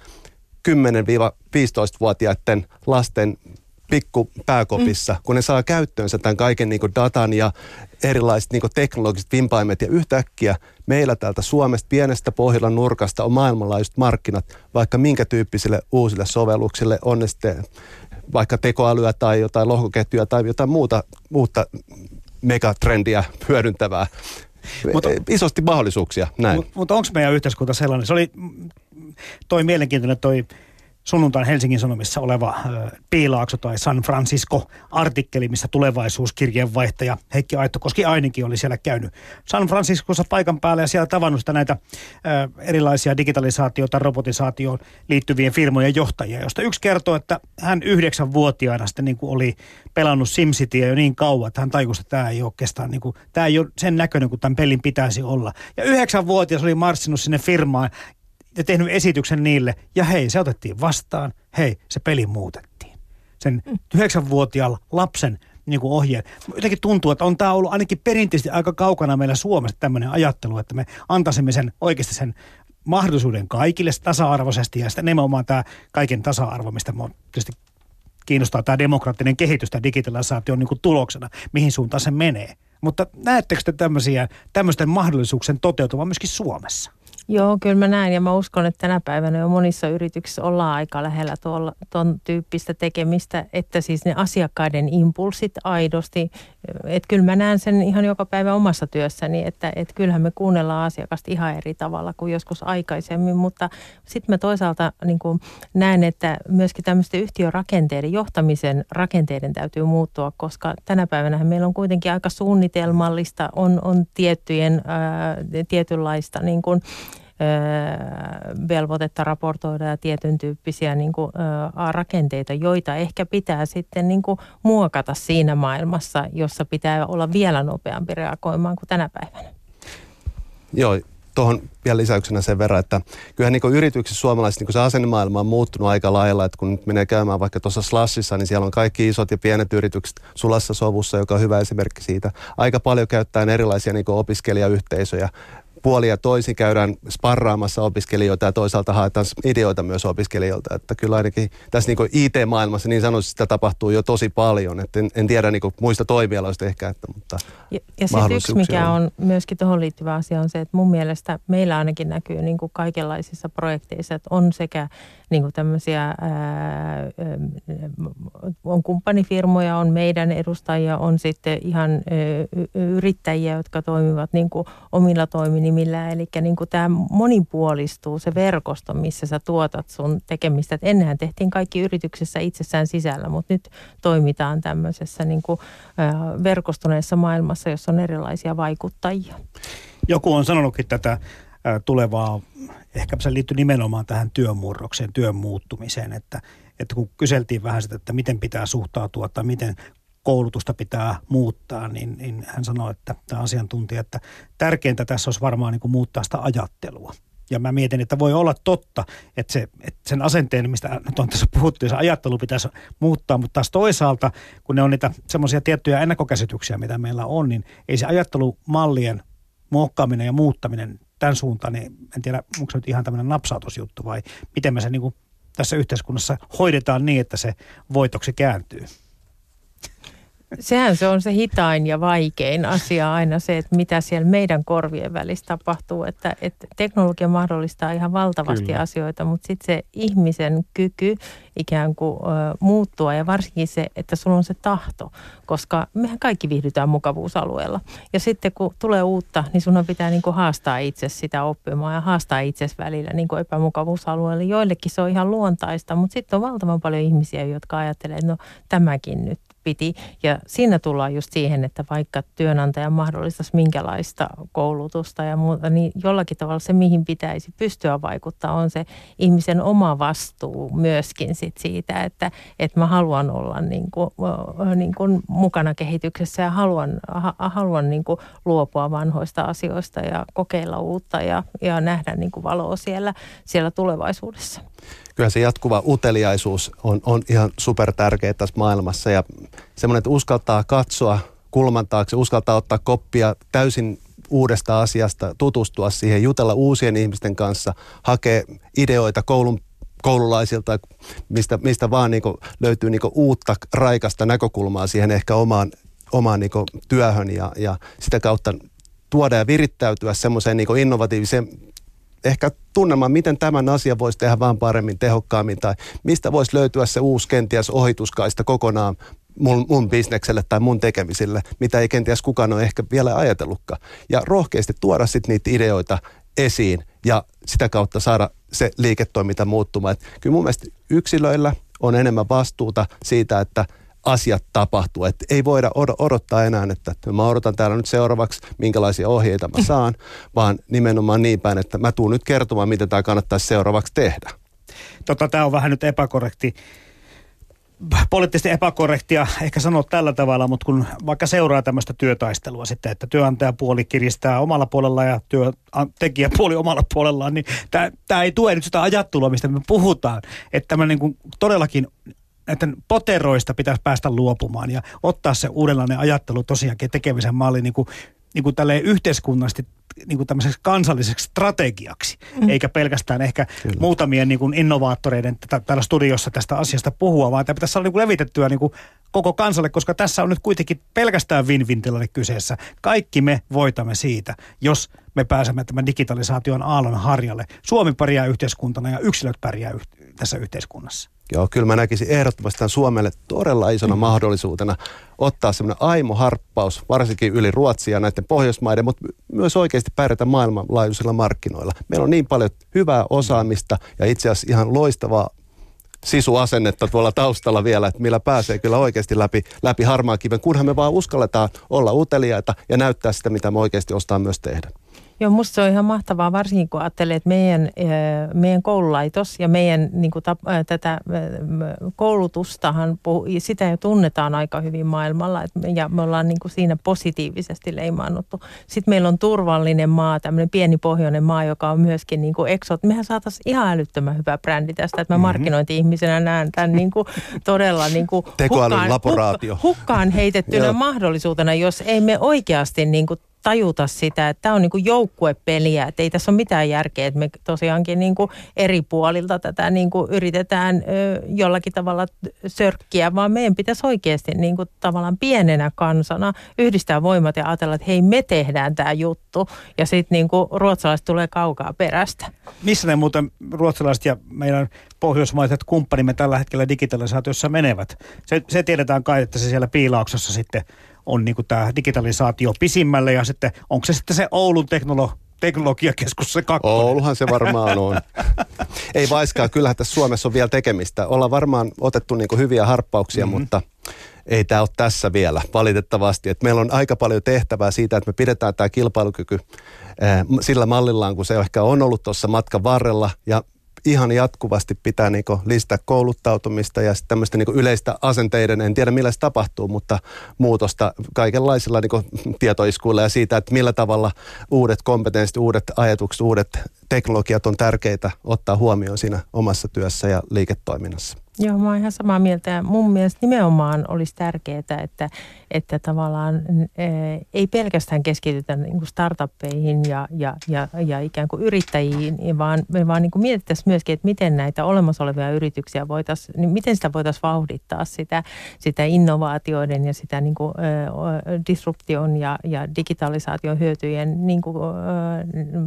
S3: 10-15-vuotiaiden lasten pikku pääkopissa, mm. kun ne saa käyttöönsä tämän kaiken niin datan ja erilaiset niin teknologiset vimpaimet ja yhtäkkiä meillä täältä Suomesta pienestä pohjalla nurkasta on maailmanlaajuiset markkinat vaikka minkä tyyppisille uusille sovelluksille on ne sitten vaikka tekoälyä tai jotain lohkoketjuja tai jotain muuta, muuta megatrendiä hyödyntävää. Mutta, Isosti mahdollisuuksia, näin.
S2: Mutta mut onko meidän yhteiskunta sellainen? Se oli toi mielenkiintoinen toi sunnuntain Helsingin Sanomissa oleva Piilaakso tai San Francisco-artikkeli, missä tulevaisuuskirjeenvaihtaja Heikki Aittokoski ainakin oli siellä käynyt San Franciscossa paikan päällä ja siellä tavannut sitä näitä erilaisia digitalisaatioita, robotisaatioon liittyvien firmojen johtajia, josta yksi kertoo, että hän yhdeksänvuotiaana sitten niin kuin oli pelannut SimCityä jo niin kauan, että hän tajusi, että tämä ei ole oikeastaan, niin kuin, tämä ei ole sen näköinen kuin tämän pelin pitäisi olla. Ja yhdeksänvuotias oli marssinut sinne firmaan ja tehnyt esityksen niille. Ja hei, se otettiin vastaan. Hei, se peli muutettiin. Sen mm. yhdeksänvuotiaan lapsen niin kuin ohjeen. Jotenkin tuntuu, että on tämä ollut ainakin perinteisesti aika kaukana meillä Suomessa tämmöinen ajattelu, että me antaisimme sen oikeasti sen mahdollisuuden kaikille tasa-arvoisesti ja sitten nimenomaan tämä kaiken tasa-arvo, mistä mä tietysti kiinnostaa tämä demokraattinen kehitys tämä digitalisaation niin kuin tuloksena, mihin suuntaan se menee. Mutta näettekö te tämmöisiä, tämmöisten mahdollisuuksien toteutuvan myöskin Suomessa?
S4: Joo, kyllä mä näen ja mä uskon, että tänä päivänä jo monissa yrityksissä ollaan aika lähellä tuolla, ton tyyppistä tekemistä, että siis ne asiakkaiden impulsit aidosti, että kyllä mä näen sen ihan joka päivä omassa työssäni, että, että kyllähän me kuunnellaan asiakasta ihan eri tavalla kuin joskus aikaisemmin, mutta sitten mä toisaalta niin kuin näen, että myöskin tämmöisten yhtiörakenteiden, johtamisen rakenteiden täytyy muuttua, koska tänä päivänä meillä on kuitenkin aika suunnitelmallista, on, on tiettyjen, ää, tietynlaista niin kuin, velvoitetta raportoida ja tietyn tyyppisiä niin kuin, rakenteita, joita ehkä pitää sitten niin kuin, muokata siinä maailmassa, jossa pitää olla vielä nopeampi reagoimaan kuin tänä päivänä.
S3: Joo, tuohon vielä lisäyksenä sen verran, että kyllähän niin yrityksissä suomalaiset niin se asennemaailma on muuttunut aika lailla, että kun nyt menee käymään vaikka tuossa Slashissa, niin siellä on kaikki isot ja pienet yritykset sulassa sovussa, joka on hyvä esimerkki siitä. Aika paljon käyttää erilaisia niin opiskelijayhteisöjä puoli ja toisin käydään sparraamassa opiskelijoita ja toisaalta haetaan ideoita myös opiskelijoilta. Että kyllä ainakin tässä niin IT-maailmassa niin sanoisin, sitä tapahtuu jo tosi paljon. Että en, en tiedä niin muista toimialoista ehkä. Että, mutta
S4: ja, ja sitten yksi, mikä on. on myöskin tuohon liittyvä asia on se, että mun mielestä meillä ainakin näkyy niin kuin kaikenlaisissa projekteissa, että on sekä niin kuin tämmöisiä, ää, on kumppanifirmoja, on meidän edustajia, on sitten ihan ää, yrittäjiä, jotka toimivat niin kuin omilla toiminimillä. Eli niin kuin tämä monipuolistuu se verkosto, missä sä tuotat sun tekemistä. Et ennenhän tehtiin kaikki yrityksessä itsessään sisällä, mutta nyt toimitaan tämmöisessä niin kuin, ää, verkostuneessa maailmassa, jossa on erilaisia vaikuttajia.
S2: Joku on sanonutkin tätä tulevaa, ehkä se liittyy nimenomaan tähän työmurrokseen, työn muuttumiseen, että, että kun kyseltiin vähän sitä, että miten pitää suhtautua tai miten koulutusta pitää muuttaa, niin, niin hän sanoi, että tämä asiantuntija, että tärkeintä tässä olisi varmaan niin kuin muuttaa sitä ajattelua. Ja mä mietin, että voi olla totta, että, se, että sen asenteen, mistä nyt on tässä puhuttu, se ajattelu pitäisi muuttaa, mutta taas toisaalta, kun ne on niitä semmoisia tiettyjä ennakkokäsityksiä, mitä meillä on, niin ei se ajattelumallien muokkaaminen ja muuttaminen tämän suuntaan, niin en tiedä, onko se nyt ihan tämmöinen napsautusjuttu vai miten me se niin kuin tässä yhteiskunnassa hoidetaan niin, että se voitoksi kääntyy.
S4: Sehän se on se hitain ja vaikein asia aina se, että mitä siellä meidän korvien välissä tapahtuu. Että, että teknologia mahdollistaa ihan valtavasti Kyllä. asioita, mutta sitten se ihmisen kyky ikään kuin ö, muuttua ja varsinkin se, että sulla on se tahto, koska mehän kaikki viihdytään mukavuusalueella. Ja sitten kun tulee uutta, niin sun pitää niin kuin haastaa itse sitä oppimaan ja haastaa itse välillä niin kuin epämukavuusalueella. Joillekin se on ihan luontaista, mutta sitten on valtavan paljon ihmisiä, jotka ajattelee, että no tämäkin nyt piti. Ja siinä tullaan just siihen, että vaikka työnantaja mahdollistaisi minkälaista koulutusta ja muuta, niin jollakin tavalla se, mihin pitäisi pystyä vaikuttaa, on se ihmisen oma vastuu myöskin sit siitä, että, että mä haluan olla niin kuin, niin kuin mukana kehityksessä ja haluan, ha, haluan niin kuin luopua vanhoista asioista ja kokeilla uutta ja, ja nähdä niin kuin valoa siellä, siellä tulevaisuudessa
S3: kyllä se jatkuva uteliaisuus on, on ihan super tärkeä tässä maailmassa ja semmoinen, että uskaltaa katsoa kulman taakse, uskaltaa ottaa koppia täysin uudesta asiasta, tutustua siihen, jutella uusien ihmisten kanssa, hakea ideoita koulun koululaisilta, mistä, mistä vaan niin löytyy niin uutta raikasta näkökulmaa siihen ehkä omaan, omaan niin työhön ja, ja sitä kautta tuoda ja virittäytyä semmoiseen niin innovatiiviseen ehkä tunnelma, miten tämän asian voisi tehdä vaan paremmin, tehokkaammin tai mistä voisi löytyä se uusi kenties ohituskaista kokonaan mun, mun bisnekselle tai mun tekemisille, mitä ei kenties kukaan ole ehkä vielä ajatellutkaan. Ja rohkeasti tuoda sitten niitä ideoita esiin ja sitä kautta saada se liiketoiminta muuttumaan. Et kyllä mun mielestä yksilöillä on enemmän vastuuta siitä, että – asiat tapahtuu. Että ei voida odottaa enää, että mä odotan täällä nyt seuraavaksi, minkälaisia ohjeita mä saan, vaan nimenomaan niin päin, että mä tuun nyt kertomaan, miten tämä kannattaisi seuraavaksi tehdä.
S2: Tota, tämä on vähän nyt epäkorrekti poliittisesti epäkorrektia ehkä sanoa tällä tavalla, mutta kun vaikka seuraa tämmöistä työtaistelua sitten, että työnantajapuoli kiristää omalla puolella ja työntekijäpuoli omalla puolellaan, niin tämä ei tue nyt sitä ajattelua, mistä me puhutaan. Että tämä niin todellakin näiden poteroista pitäisi päästä luopumaan ja ottaa se uudenlainen ajattelu tosiaankin tekemisen malli niin kuin, niin kuin yhteiskunnallisesti niin kuin tämmöiseksi kansalliseksi strategiaksi, mm. eikä pelkästään ehkä Kyllä. muutamien niin kuin innovaattoreiden täällä studiossa tästä asiasta puhua, vaan tämä pitäisi saada niin kuin levitettyä niin kuin koko kansalle, koska tässä on nyt kuitenkin pelkästään win-win tilanne kyseessä. Kaikki me voitamme siitä, jos me pääsemme tämän digitalisaation aallon harjalle. Suomi pärjää yhteiskuntana ja yksilöt pärjää yh- tässä yhteiskunnassa.
S3: Joo, kyllä mä näkisin ehdottomasti tämän Suomelle todella isona mm. mahdollisuutena ottaa semmoinen aimo harppaus, varsinkin yli Ruotsia ja näiden Pohjoismaiden, mutta myös oikeasti pärjätä maailmanlaajuisilla markkinoilla. Meillä on niin paljon hyvää osaamista ja itse asiassa ihan loistavaa sisuasennetta tuolla taustalla vielä, että millä pääsee kyllä oikeasti läpi, läpi harmaan kiven, kunhan me vaan uskalletaan olla uteliaita ja näyttää sitä, mitä me oikeasti ostaa myös tehdä.
S4: Joo, musta se on ihan mahtavaa, varsinkin kun ajattelee, että meidän, äh, meidän koululaitos ja meidän niin kuin, tap, äh, tätä äh, koulutustahan, sitä jo tunnetaan aika hyvin maailmalla ja me ollaan niin kuin siinä positiivisesti leimaannuttu. Sitten meillä on turvallinen maa, tämmöinen pieni pohjoinen maa, joka on myöskin niin kuin exot. Mehän saataisiin ihan älyttömän hyvä brändi tästä, että mä mm-hmm. markkinointi-ihmisenä näen tämän niin kuin, todella niin kuin
S3: hukkaan,
S4: hukkaan heitettynä mahdollisuutena, jos ei me oikeasti niin kuin tajuta sitä, että tämä on niin joukkuepeliä, että ei tässä ole mitään järkeä, että me tosiaankin niin eri puolilta tätä niin yritetään jollakin tavalla sörkkiä, vaan meidän pitäisi oikeasti niin tavallaan pienenä kansana yhdistää voimat ja ajatella, että hei me tehdään tämä juttu ja sitten niin ruotsalaiset tulee kaukaa perästä.
S2: Missä ne muuten ruotsalaiset ja meidän pohjoismaiset kumppanimme tällä hetkellä digitalisaatiossa menevät? Se, se tiedetään kai, että se siellä piilauksessa sitten on niin tämä digitalisaatio pisimmälle ja sitten onko se sitten se Oulun teknolo, teknologiakeskus se kakkonen?
S3: Ouluhan se varmaan on. Ei vaiskaan, kyllähän tässä Suomessa on vielä tekemistä. Ollaan varmaan otettu niin hyviä harppauksia, mm-hmm. mutta ei tämä ole tässä vielä valitettavasti. Et meillä on aika paljon tehtävää siitä, että me pidetään tämä kilpailukyky sillä mallillaan, kun se ehkä on ollut tuossa matkan varrella. Ja ihan jatkuvasti pitää niin listää kouluttautumista ja tämmöistä niin yleistä asenteiden, en tiedä millä se tapahtuu, mutta muutosta kaikenlaisilla niin tietoiskuilla ja siitä, että millä tavalla uudet kompetenssit, uudet ajatukset, uudet teknologiat on tärkeitä ottaa huomioon siinä omassa työssä ja liiketoiminnassa.
S4: Joo, mä oon ihan samaa mieltä ja mun mielestä nimenomaan olisi tärkeää, että, että tavallaan eh, ei pelkästään keskitytä niin kuin startuppeihin ja, ja, ja, ja ikään kuin yrittäjiin, vaan vaan niin kuin mietittäisiin myöskin, että miten näitä olemassa olevia yrityksiä voitaisiin, niin miten sitä voitaisiin vauhdittaa sitä, sitä innovaatioiden ja sitä niin kuin, eh, disruption ja, ja digitalisaation hyötyjen niin kuin, eh,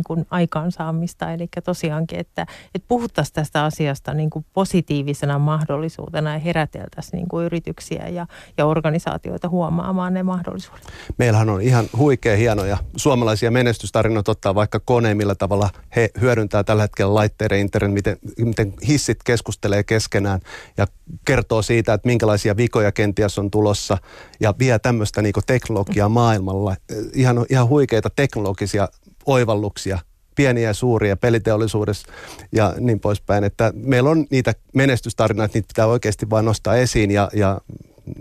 S4: niin kuin aikaansaamista. Eli tosiaankin, että, että puhuttaisiin tästä asiasta niin kuin positiivisena mahdollisuutena ja heräteltäisiin niin kuin yrityksiä ja, ja organisaatioita huomaamaan ne mahdollisuudet.
S3: Meillähän on ihan huikea hienoja suomalaisia menestystarinoita ottaa vaikka kone, millä tavalla he hyödyntää tällä hetkellä laitteiden internet, miten, miten hissit keskustelee keskenään ja kertoo siitä, että minkälaisia vikoja kenties on tulossa ja vie tämmöistä niin teknologiaa maailmalla. Ihan, ihan huikeita teknologisia oivalluksia pieniä ja suuria peliteollisuudessa ja niin poispäin. Että meillä on niitä menestystarinoita, niitä pitää oikeasti vain nostaa esiin ja, ja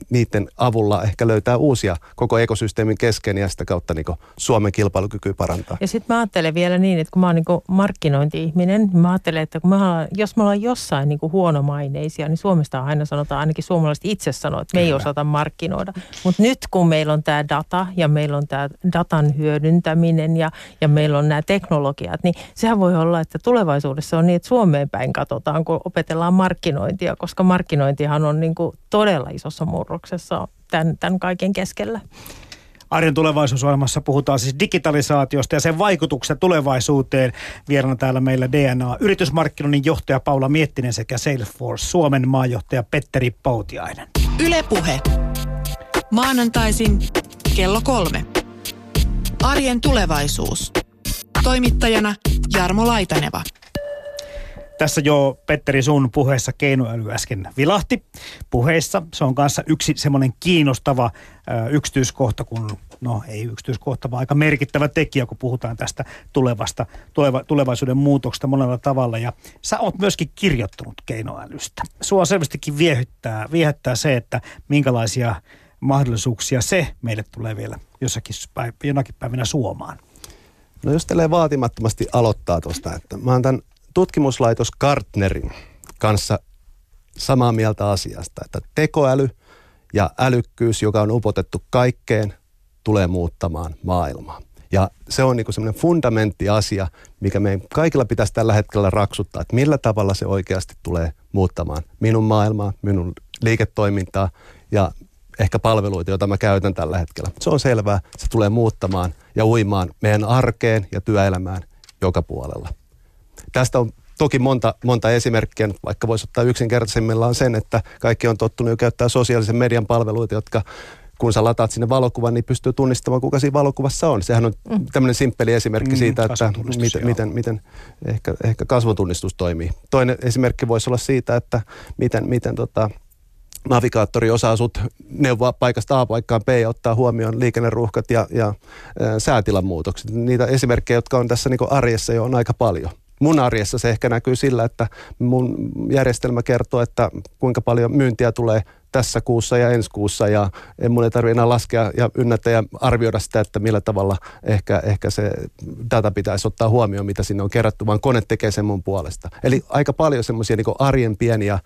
S3: niiden avulla ehkä löytää uusia koko ekosysteemin kesken ja sitä kautta niin Suomen kilpailukyky parantaa.
S4: Ja sitten mä ajattelen vielä niin, että kun mä oon niin markkinointi-ihminen, niin mä ajattelen, että kun me ollaan, jos me ollaan jossain niin huonomaineisia, niin Suomesta aina sanotaan, ainakin suomalaiset itse sanoo, että me ei osata markkinoida. Mutta nyt kun meillä on tämä data ja meillä on tämä datan hyödyntäminen ja, ja meillä on nämä teknologiat, niin sehän voi olla, että tulevaisuudessa on niin, että Suomeen päin katsotaan, kun opetellaan markkinointia, koska markkinointihan on niin todella isossa murroksessa tämän, tämän kaiken keskellä.
S2: Arjen tulevaisuusohjelmassa puhutaan siis digitalisaatiosta ja sen vaikutuksesta tulevaisuuteen. Vieraana täällä meillä DNA yritysmarkkinoinnin johtaja Paula Miettinen sekä Salesforce Suomen maajohtaja Petteri Poutiainen.
S1: Ylepuhe. Maanantaisin kello kolme. Arjen tulevaisuus. Toimittajana Jarmo Laitaneva.
S2: Tässä jo Petteri sun puheessa keinoäly äsken vilahti puheissa. Se on kanssa yksi semmoinen kiinnostava ö, yksityiskohta, kun no ei yksityiskohta, vaan aika merkittävä tekijä, kun puhutaan tästä tulevasta, tuleva, tulevaisuuden muutoksesta monella tavalla. Ja sä oot myöskin kirjoittanut keinoälystä. Sua selvästikin viehättää, viehättää se, että minkälaisia mahdollisuuksia se meille tulee vielä jossakin päiv- jonakin päivänä suomaan.
S3: No jos teille vaatimattomasti aloittaa tuosta, että mä oon tämän tutkimuslaitos Gartnerin kanssa samaa mieltä asiasta, että tekoäly ja älykkyys, joka on upotettu kaikkeen, tulee muuttamaan maailmaa. Ja se on niinku semmoinen fundamenttiasia, mikä meidän kaikilla pitäisi tällä hetkellä raksuttaa, että millä tavalla se oikeasti tulee muuttamaan minun maailmaa, minun liiketoimintaa ja ehkä palveluita, joita mä käytän tällä hetkellä. Se on selvää, se tulee muuttamaan ja uimaan meidän arkeen ja työelämään joka puolella. Tästä on toki monta, monta esimerkkiä, vaikka voisi ottaa yksinkertaisimmillaan sen, että kaikki on tottunut jo käyttää sosiaalisen median palveluita, jotka kun sä lataat sinne valokuvan, niin pystyy tunnistamaan, kuka siinä valokuvassa on. Sehän on mm. tämmöinen simppeli esimerkki mm, siitä, että miten, miten, miten ehkä, ehkä kasvotunnistus toimii. Toinen esimerkki voisi olla siitä, että miten, miten tota, navigaattori osaa sut neuvoa paikasta A paikkaan B ja ottaa huomioon liikenneruuhkat ja, ja ä, säätilan muutokset. Niitä esimerkkejä, jotka on tässä niin arjessa jo on aika paljon mun arjessa se ehkä näkyy sillä, että mun järjestelmä kertoo, että kuinka paljon myyntiä tulee tässä kuussa ja ensi kuussa ja en mun ei tarvitse enää laskea ja ynnätä ja arvioida sitä, että millä tavalla ehkä, ehkä se data pitäisi ottaa huomioon, mitä sinne on kerätty, vaan kone tekee sen mun puolesta. Eli aika paljon semmoisia niin arjen pieniä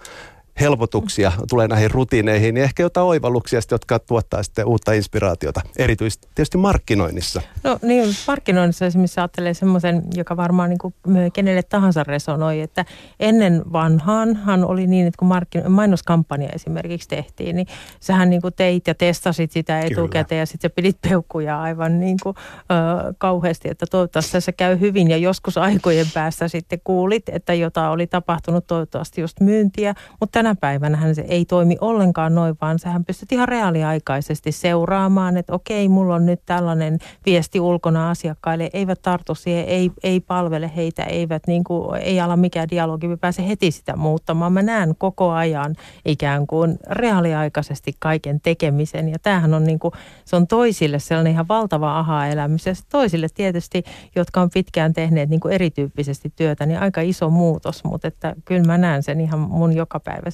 S3: helpotuksia tulee näihin rutiineihin, niin ehkä jotain oivalluksia, jotka tuottaa sitten uutta inspiraatiota, erityisesti tietysti markkinoinnissa.
S4: No niin, markkinoinnissa esimerkiksi ajattelee semmoisen, joka varmaan niin kuin kenelle tahansa resonoi, että ennen vanhaanhan oli niin, että kun markkino- mainoskampanja esimerkiksi tehtiin, niin sähän niin kuin teit ja testasit sitä etukäteen Kyllä. ja sitten pidit peukkuja aivan niin kuin, ö, kauheasti, että toivottavasti se käy hyvin ja joskus aikojen päästä sitten kuulit, että jota oli tapahtunut toivottavasti just myyntiä, mutta tänä päivänä se ei toimi ollenkaan noin, vaan sähän pystyt ihan reaaliaikaisesti seuraamaan, että okei, mulla on nyt tällainen viesti ulkona asiakkaille, eivät tartu siihen, ei, ei palvele heitä, eivät niin kuin, ei ala mikään dialogi, me pääse heti sitä muuttamaan. Mä näen koko ajan ikään kuin reaaliaikaisesti kaiken tekemisen ja tämähän on niin kuin, se on toisille sellainen ihan valtava aha-elämys ja toisille tietysti, jotka on pitkään tehneet niin kuin erityyppisesti työtä, niin aika iso muutos, mutta että kyllä mä näen sen ihan mun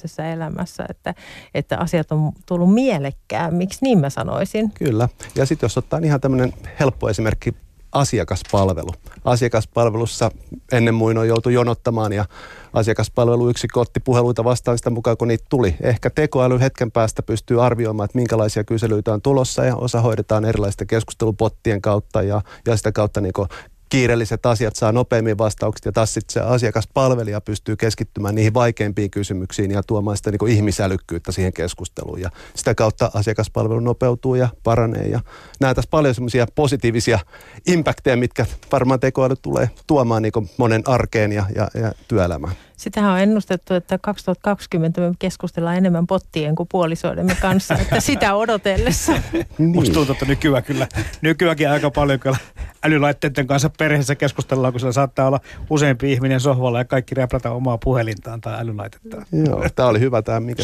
S4: jokapäiväisessä elämässä, että, että asiat on tullut mielekkäämmiksi, niin mä sanoisin.
S3: Kyllä. Ja sitten jos ottaa ihan tämmöinen helppo esimerkki asiakaspalvelu. Asiakaspalvelussa ennen muinoin joutui jonottamaan ja asiakaspalveluyksikkö otti puheluita vastaan sitä mukaan, kun niitä tuli. Ehkä tekoäly hetken päästä pystyy arvioimaan, että minkälaisia kyselyitä on tulossa ja osa hoidetaan erilaisten keskustelupottien kautta ja, ja sitä kautta niin kiireelliset asiat saa nopeammin vastaukset ja taas sitten se asiakaspalvelija pystyy keskittymään niihin vaikeimpiin kysymyksiin ja tuomaan sitä niin ihmisälykkyyttä siihen keskusteluun ja sitä kautta asiakaspalvelu nopeutuu ja paranee ja näitä paljon semmoisia positiivisia impacteja, mitkä varmaan tekoäly tulee tuomaan niin monen arkeen ja, ja, ja työelämään.
S4: Sitähän on ennustettu, että 2020 me keskustellaan enemmän pottien kuin puolisoidemme kanssa, että sitä odotellessa.
S2: niin. Musta tuntuu, että nykyään kyllä, nykyäänkin aika paljon kyllä älylaitteiden kanssa perheessä keskustellaan, kun siellä saattaa olla useampi ihminen sohvalla ja kaikki räplätä omaa puhelintaan tai älylaitetta.
S3: Joo, tämä oli hyvä tämä, mikä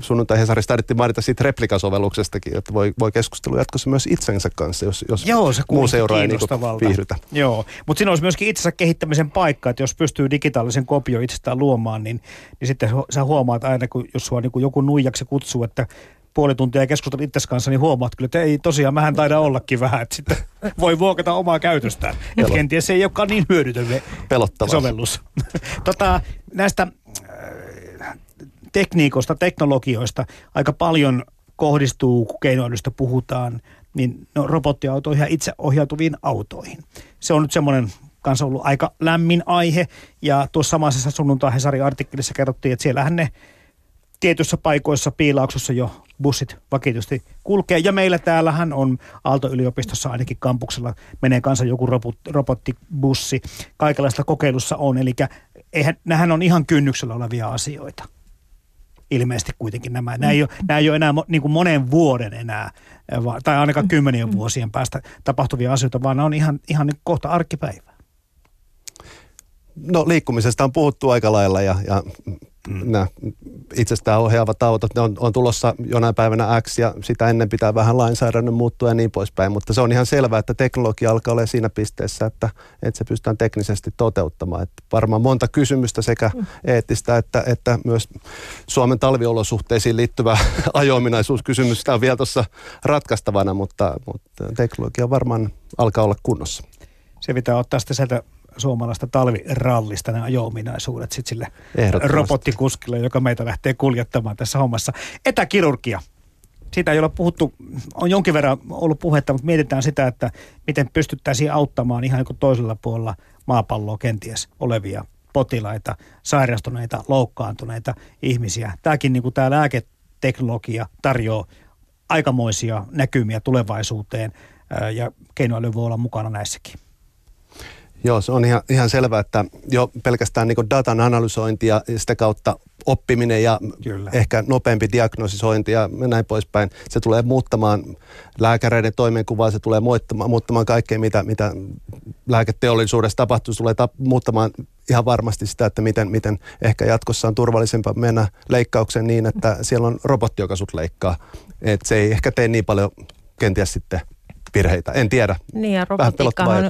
S3: sunnuntai Hesarissa taidettiin mainita siitä replikasovelluksestakin, että voi, voi keskustella jatkossa myös itsensä kanssa, jos, jos
S2: Joo, se
S3: muu seuraa ei niin viihdytä.
S2: Joo, mutta siinä olisi myöskin itsensä kehittämisen paikka, että jos pystyy digitaalisen kopio itsestään luomaan, niin, niin sitten sä huomaat aina, kun, jos sua niin kuin joku nuijaksi kutsuu, että puoli tuntia keskustelut itse kanssa, niin huomaat kyllä, että ei tosiaan, mähän taida ollakin vähän, että sitten voi vuokata omaa käytöstään. Että kenties se ei olekaan niin hyödytön
S3: Pelottava.
S2: sovellus. tota, näistä äh, tekniikoista, teknologioista aika paljon kohdistuu, kun keinoälystä puhutaan, niin no, robottiautoihin ja itseohjautuviin autoihin. Se on nyt semmoinen kanssa ollut aika lämmin aihe. Ja tuossa samassa sunnuntai Hesarin artikkelissa kerrottiin, että siellähän ne tietyissä paikoissa piilauksossa jo bussit vakituisesti kulkee. Ja meillä täällähän on Aalto-yliopistossa ainakin kampuksella menee kanssa joku robot, robottibussi. Kaikenlaista kokeilussa on, eli eihän, nämähän on ihan kynnyksellä olevia asioita. Ilmeisesti kuitenkin nämä. Nämä ei ole, nämä ei ole enää niin kuin monen vuoden enää, tai ainakaan kymmenien vuosien päästä tapahtuvia asioita, vaan ne on ihan, ihan kohta arkipäivää.
S3: No liikkumisesta on puhuttu aika lailla ja, ja mm. nämä itsestään ohjaavat autot, ne on, on tulossa jonain päivänä X ja sitä ennen pitää vähän lainsäädännön muuttua ja niin poispäin. Mutta se on ihan selvää, että teknologia alkaa olla siinä pisteessä, että, että se pystytään teknisesti toteuttamaan. Että varmaan monta kysymystä sekä mm. eettistä että, että myös Suomen talviolosuhteisiin liittyvä ajo-ominaisuuskysymystä on vielä tuossa ratkaistavana, mutta, mutta teknologia varmaan alkaa olla kunnossa.
S2: Se pitää ottaa sitten sieltä suomalaista talvirallista ne ajo-ominaisuudet sitten sille robottikuskille, joka meitä lähtee kuljettamaan tässä hommassa. Etäkirurgia. Siitä ei ole puhuttu, on jonkin verran ollut puhetta, mutta mietitään sitä, että miten pystyttäisiin auttamaan ihan niin toisella puolella maapalloa kenties olevia potilaita, sairastuneita, loukkaantuneita ihmisiä. Tämäkin niin kuin tämä lääketeknologia tarjoaa aikamoisia näkymiä tulevaisuuteen ja keinoäly voi olla mukana näissäkin.
S3: Joo, se on ihan, ihan selvää, että jo pelkästään niin datan analysointi ja sitä kautta oppiminen ja Kyllä. ehkä nopeampi diagnostisointi ja näin poispäin. Se tulee muuttamaan lääkäreiden toimenkuvaa, se tulee muuttamaan, muuttamaan kaikkea, mitä, mitä lääketeollisuudessa tapahtuu. Se tulee ta- muuttamaan ihan varmasti sitä, että miten, miten ehkä jatkossa on turvallisempaa mennä leikkaukseen niin, että siellä on robotti, joka sut leikkaa. Et se ei ehkä tee niin paljon kenties sitten virheitä. En tiedä.
S4: Niin ja robotiikkahan,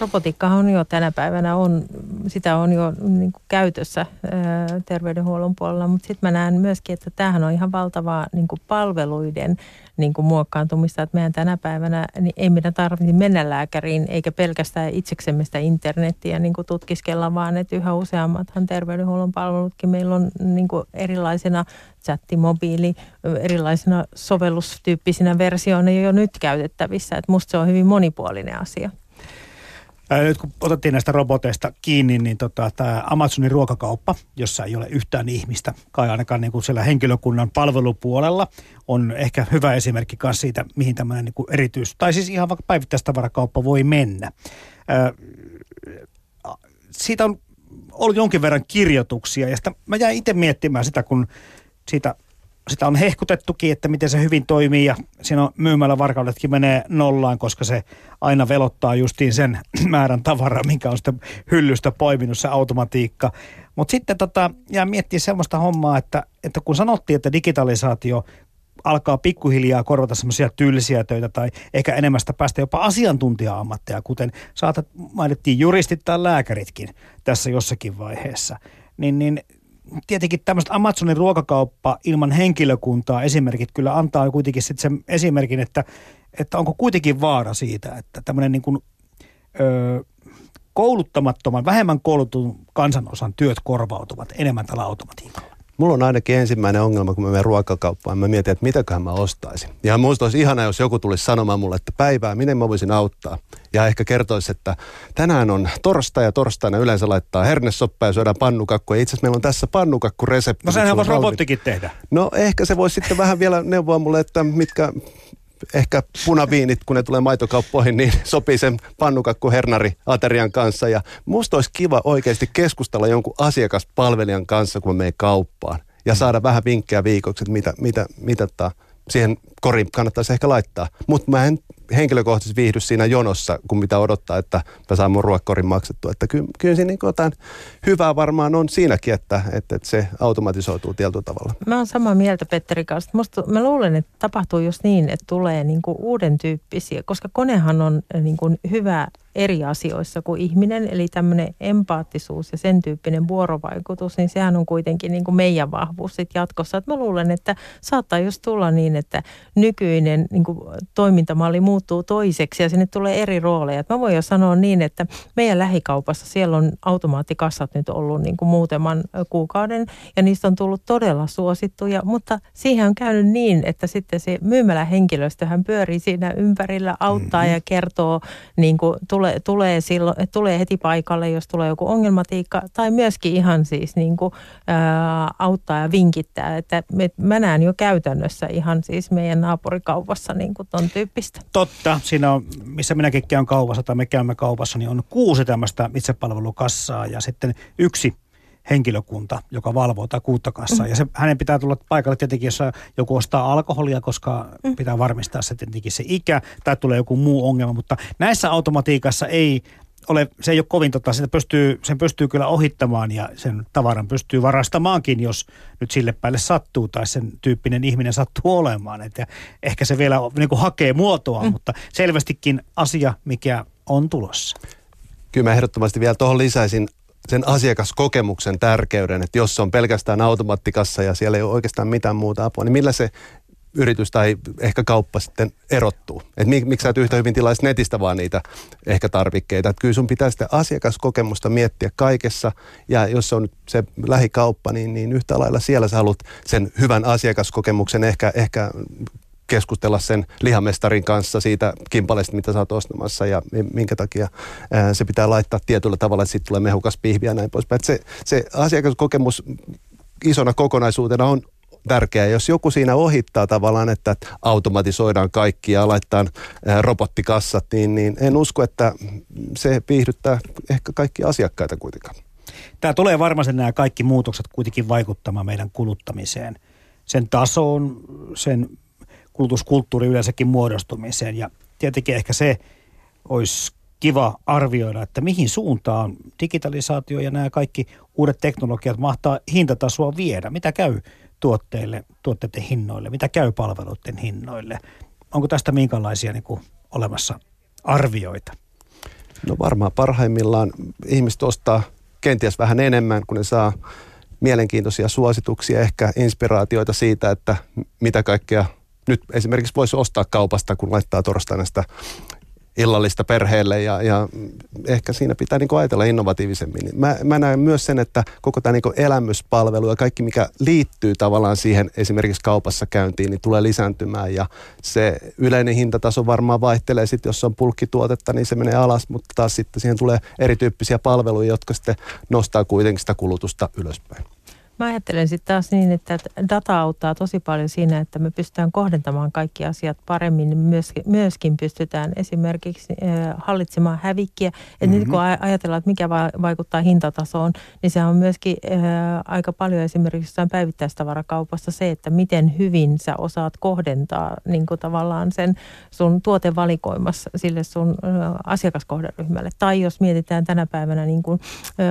S4: robotiikkahan on jo tänä päivänä, on, sitä on jo niin kuin käytössä ää, terveydenhuollon puolella, mutta sitten mä näen myöskin, että tämähän on ihan valtavaa niin kuin palveluiden niin kuin muokkaantumista, että meidän tänä päivänä niin ei meidän tarvitse mennä lääkäriin eikä pelkästään itseksemme sitä internettiä niin kuin tutkiskella, vaan että yhä useammathan terveydenhuollon palvelutkin meillä on niin kuin erilaisena chatti, mobiili, erilaisina sovellustyyppisinä versioina jo nyt käytettävissä. Että musta se on hyvin monipuolinen asia.
S2: Nyt kun otettiin näistä roboteista kiinni, niin tota, tämä Amazonin ruokakauppa, jossa ei ole yhtään ihmistä, kai ainakaan niin kuin siellä henkilökunnan palvelupuolella, on ehkä hyvä esimerkki myös siitä, mihin tämmöinen niin erityis, tai siis ihan vaikka päivittäistavarakauppa voi mennä. siitä on ollut jonkin verran kirjoituksia, ja sitä mä jäin itse miettimään sitä, kun siitä sitä on hehkutettukin, että miten se hyvin toimii ja siinä on myymällä varkaudetkin menee nollaan, koska se aina velottaa justiin sen määrän tavaraa, minkä on sitten hyllystä poiminut se automatiikka. Mutta sitten tota, jää miettiä semmoista hommaa, että, että kun sanottiin, että digitalisaatio alkaa pikkuhiljaa korvata semmoisia tylsiä töitä tai ehkä enemmän sitä päästä jopa asiantuntija-ammatteja, kuten saatat, mainittiin juristit tai lääkäritkin tässä jossakin vaiheessa. Niin, niin tietenkin tämmöistä Amazonin ruokakauppa ilman henkilökuntaa esimerkit kyllä antaa kuitenkin sitten sen esimerkin, että, että onko kuitenkin vaara siitä, että tämmöinen niin kuin, ö, kouluttamattoman, vähemmän koulutun kansanosan työt korvautuvat enemmän tällä automatiikalla.
S3: Mulla on ainakin ensimmäinen ongelma, kun mä menen ruokakauppaan. Mä mietin, että mitäköhän mä ostaisin. Ja musta olisi ihana, jos joku tulisi sanomaan mulle, että päivää, miten mä voisin auttaa. Ja ehkä kertoisi, että tänään on torstai ja torstaina yleensä laittaa hernesoppaa ja syödään pannukakku. Ja itse asiassa meillä on tässä pannukakkuresepti.
S2: No senhän voisi robottikin tehdä.
S3: No ehkä se voisi sitten vähän vielä neuvoa mulle, että mitkä ehkä punaviinit, kun ne tulee maitokauppoihin, niin sopii sen pannukakku hernari aterian kanssa. Ja musta olisi kiva oikeasti keskustella jonkun asiakaspalvelijan kanssa, kun me menen kauppaan. Ja saada vähän vinkkejä viikoksi, että mitä, mitä, mitä ta, siihen koriin kannattaisi ehkä laittaa. Mutta mä en henkilökohtaisesti viihdy siinä jonossa, kun mitä odottaa, että mä saan mun ruokkorin maksettua. Että kyllä, kyllä siinä niin jotain hyvää varmaan on siinäkin, että, että, että se automatisoituu tietyllä tavalla.
S4: Mä oon samaa mieltä Petteri kanssa. Musta, mä luulen, että tapahtuu just niin, että tulee niin kuin uuden tyyppisiä, koska konehan on niin kuin hyvä eri asioissa kuin ihminen, eli tämmöinen empaattisuus ja sen tyyppinen vuorovaikutus, niin sehän on kuitenkin niin kuin meidän vahvuus sit jatkossa. Et mä luulen, että saattaa just tulla niin, että nykyinen niin kuin toimintamalli muuttuu toiseksi ja sinne tulee eri rooleja. Et mä voin jo sanoa niin, että meidän lähikaupassa siellä on automaattikassat nyt ollut niin kuin muutaman kuukauden ja niistä on tullut todella suosittuja, mutta siihen on käynyt niin, että sitten se myymälähenkilöstöhän pyörii siinä ympärillä, auttaa mm-hmm. ja kertoo, niin kuin tulee, tulee, silloin, tulee heti paikalle, jos tulee joku ongelmatiikka tai myöskin ihan siis niin kuin, ää, auttaa ja vinkittää, että me, mä näen jo käytännössä ihan siis meidän naapurikaupassa niin kuin ton tyyppistä.
S2: Totta. Siinä on, missä minäkin käyn kaupassa tai me käymme kaupassa, niin on kuusi tämmöistä itsepalvelukassaa ja sitten yksi henkilökunta, joka valvoo tai kuutta kassaa. Mm. Ja se, hänen pitää tulla paikalle tietenkin, jos joku ostaa alkoholia, koska mm. pitää varmistaa se tietenkin se ikä tai tulee joku muu ongelma. Mutta näissä automatiikassa ei ole, se ei ole kovin, tota, sitä pystyy, sen pystyy kyllä ohittamaan ja sen tavaran pystyy varastamaankin, jos nyt sille päälle sattuu tai sen tyyppinen ihminen sattuu olemaan. Et ja ehkä se vielä niin kuin hakee muotoa, mm. mutta selvästikin asia, mikä on tulossa.
S3: Kyllä mä ehdottomasti vielä tuohon lisäisin sen asiakaskokemuksen tärkeyden, että jos se on pelkästään automaattikassa ja siellä ei ole oikeastaan mitään muuta apua, niin millä se yritys tai ehkä kauppa sitten erottuu. Että mik, miksi sä et yhtä hyvin tilaisi netistä vaan niitä ehkä tarvikkeita. Että kyllä sun pitää sitä asiakaskokemusta miettiä kaikessa. Ja jos se on se lähikauppa, niin, niin yhtä lailla siellä sä haluat sen hyvän asiakaskokemuksen ehkä, ehkä keskustella sen lihamestarin kanssa siitä kimpaleesta, mitä sä oot ostamassa ja minkä takia se pitää laittaa tietyllä tavalla, että sitten tulee mehukas pihvi ja näin poispäin. Se, se asiakaskokemus isona kokonaisuutena on tärkeää. Jos joku siinä ohittaa tavallaan, että automatisoidaan kaikki ja laittaa robottikassat, niin, niin en usko, että se viihdyttää ehkä kaikki asiakkaita kuitenkaan.
S2: Tämä tulee varmasti nämä kaikki muutokset kuitenkin vaikuttamaan meidän kuluttamiseen. Sen tasoon, sen kulutuskulttuuri yleensäkin muodostumiseen. Ja tietenkin ehkä se olisi kiva arvioida, että mihin suuntaan digitalisaatio ja nämä kaikki uudet teknologiat mahtaa hintatasoa viedä. Mitä käy tuotteille, tuotteiden hinnoille, mitä käy palveluiden hinnoille. Onko tästä minkälaisia niin kuin olemassa arvioita?
S3: No varmaan parhaimmillaan ihmiset ostaa kenties vähän enemmän, kun ne saa mielenkiintoisia suosituksia, ehkä inspiraatioita siitä, että mitä kaikkea nyt esimerkiksi voisi ostaa kaupasta, kun laittaa torstaina sitä illallista perheelle ja, ja ehkä siinä pitää niin ajatella innovatiivisemmin. Mä, mä näen myös sen, että koko tämä niin elämyspalvelu ja kaikki mikä liittyy tavallaan siihen esimerkiksi kaupassa käyntiin, niin tulee lisääntymään ja se yleinen hintataso varmaan vaihtelee sitten, jos on pulkkituotetta, niin se menee alas, mutta taas sitten siihen tulee erityyppisiä palveluja, jotka sitten nostaa kuitenkin sitä kulutusta ylöspäin.
S4: Mä ajattelen sitten taas niin, että data auttaa tosi paljon siinä, että me pystytään kohdentamaan kaikki asiat paremmin. Myöskin, myöskin pystytään esimerkiksi hallitsemaan hävikkiä. Mm-hmm. nyt kun ajatellaan, että mikä vaikuttaa hintatasoon, niin se on myöskin aika paljon esimerkiksi jossain päivittäistavarakaupassa se, että miten hyvin sä osaat kohdentaa niin kuin tavallaan sen sun tuotevalikoimassa sille sun asiakaskohderyhmälle. Tai jos mietitään tänä päivänä niin kuin,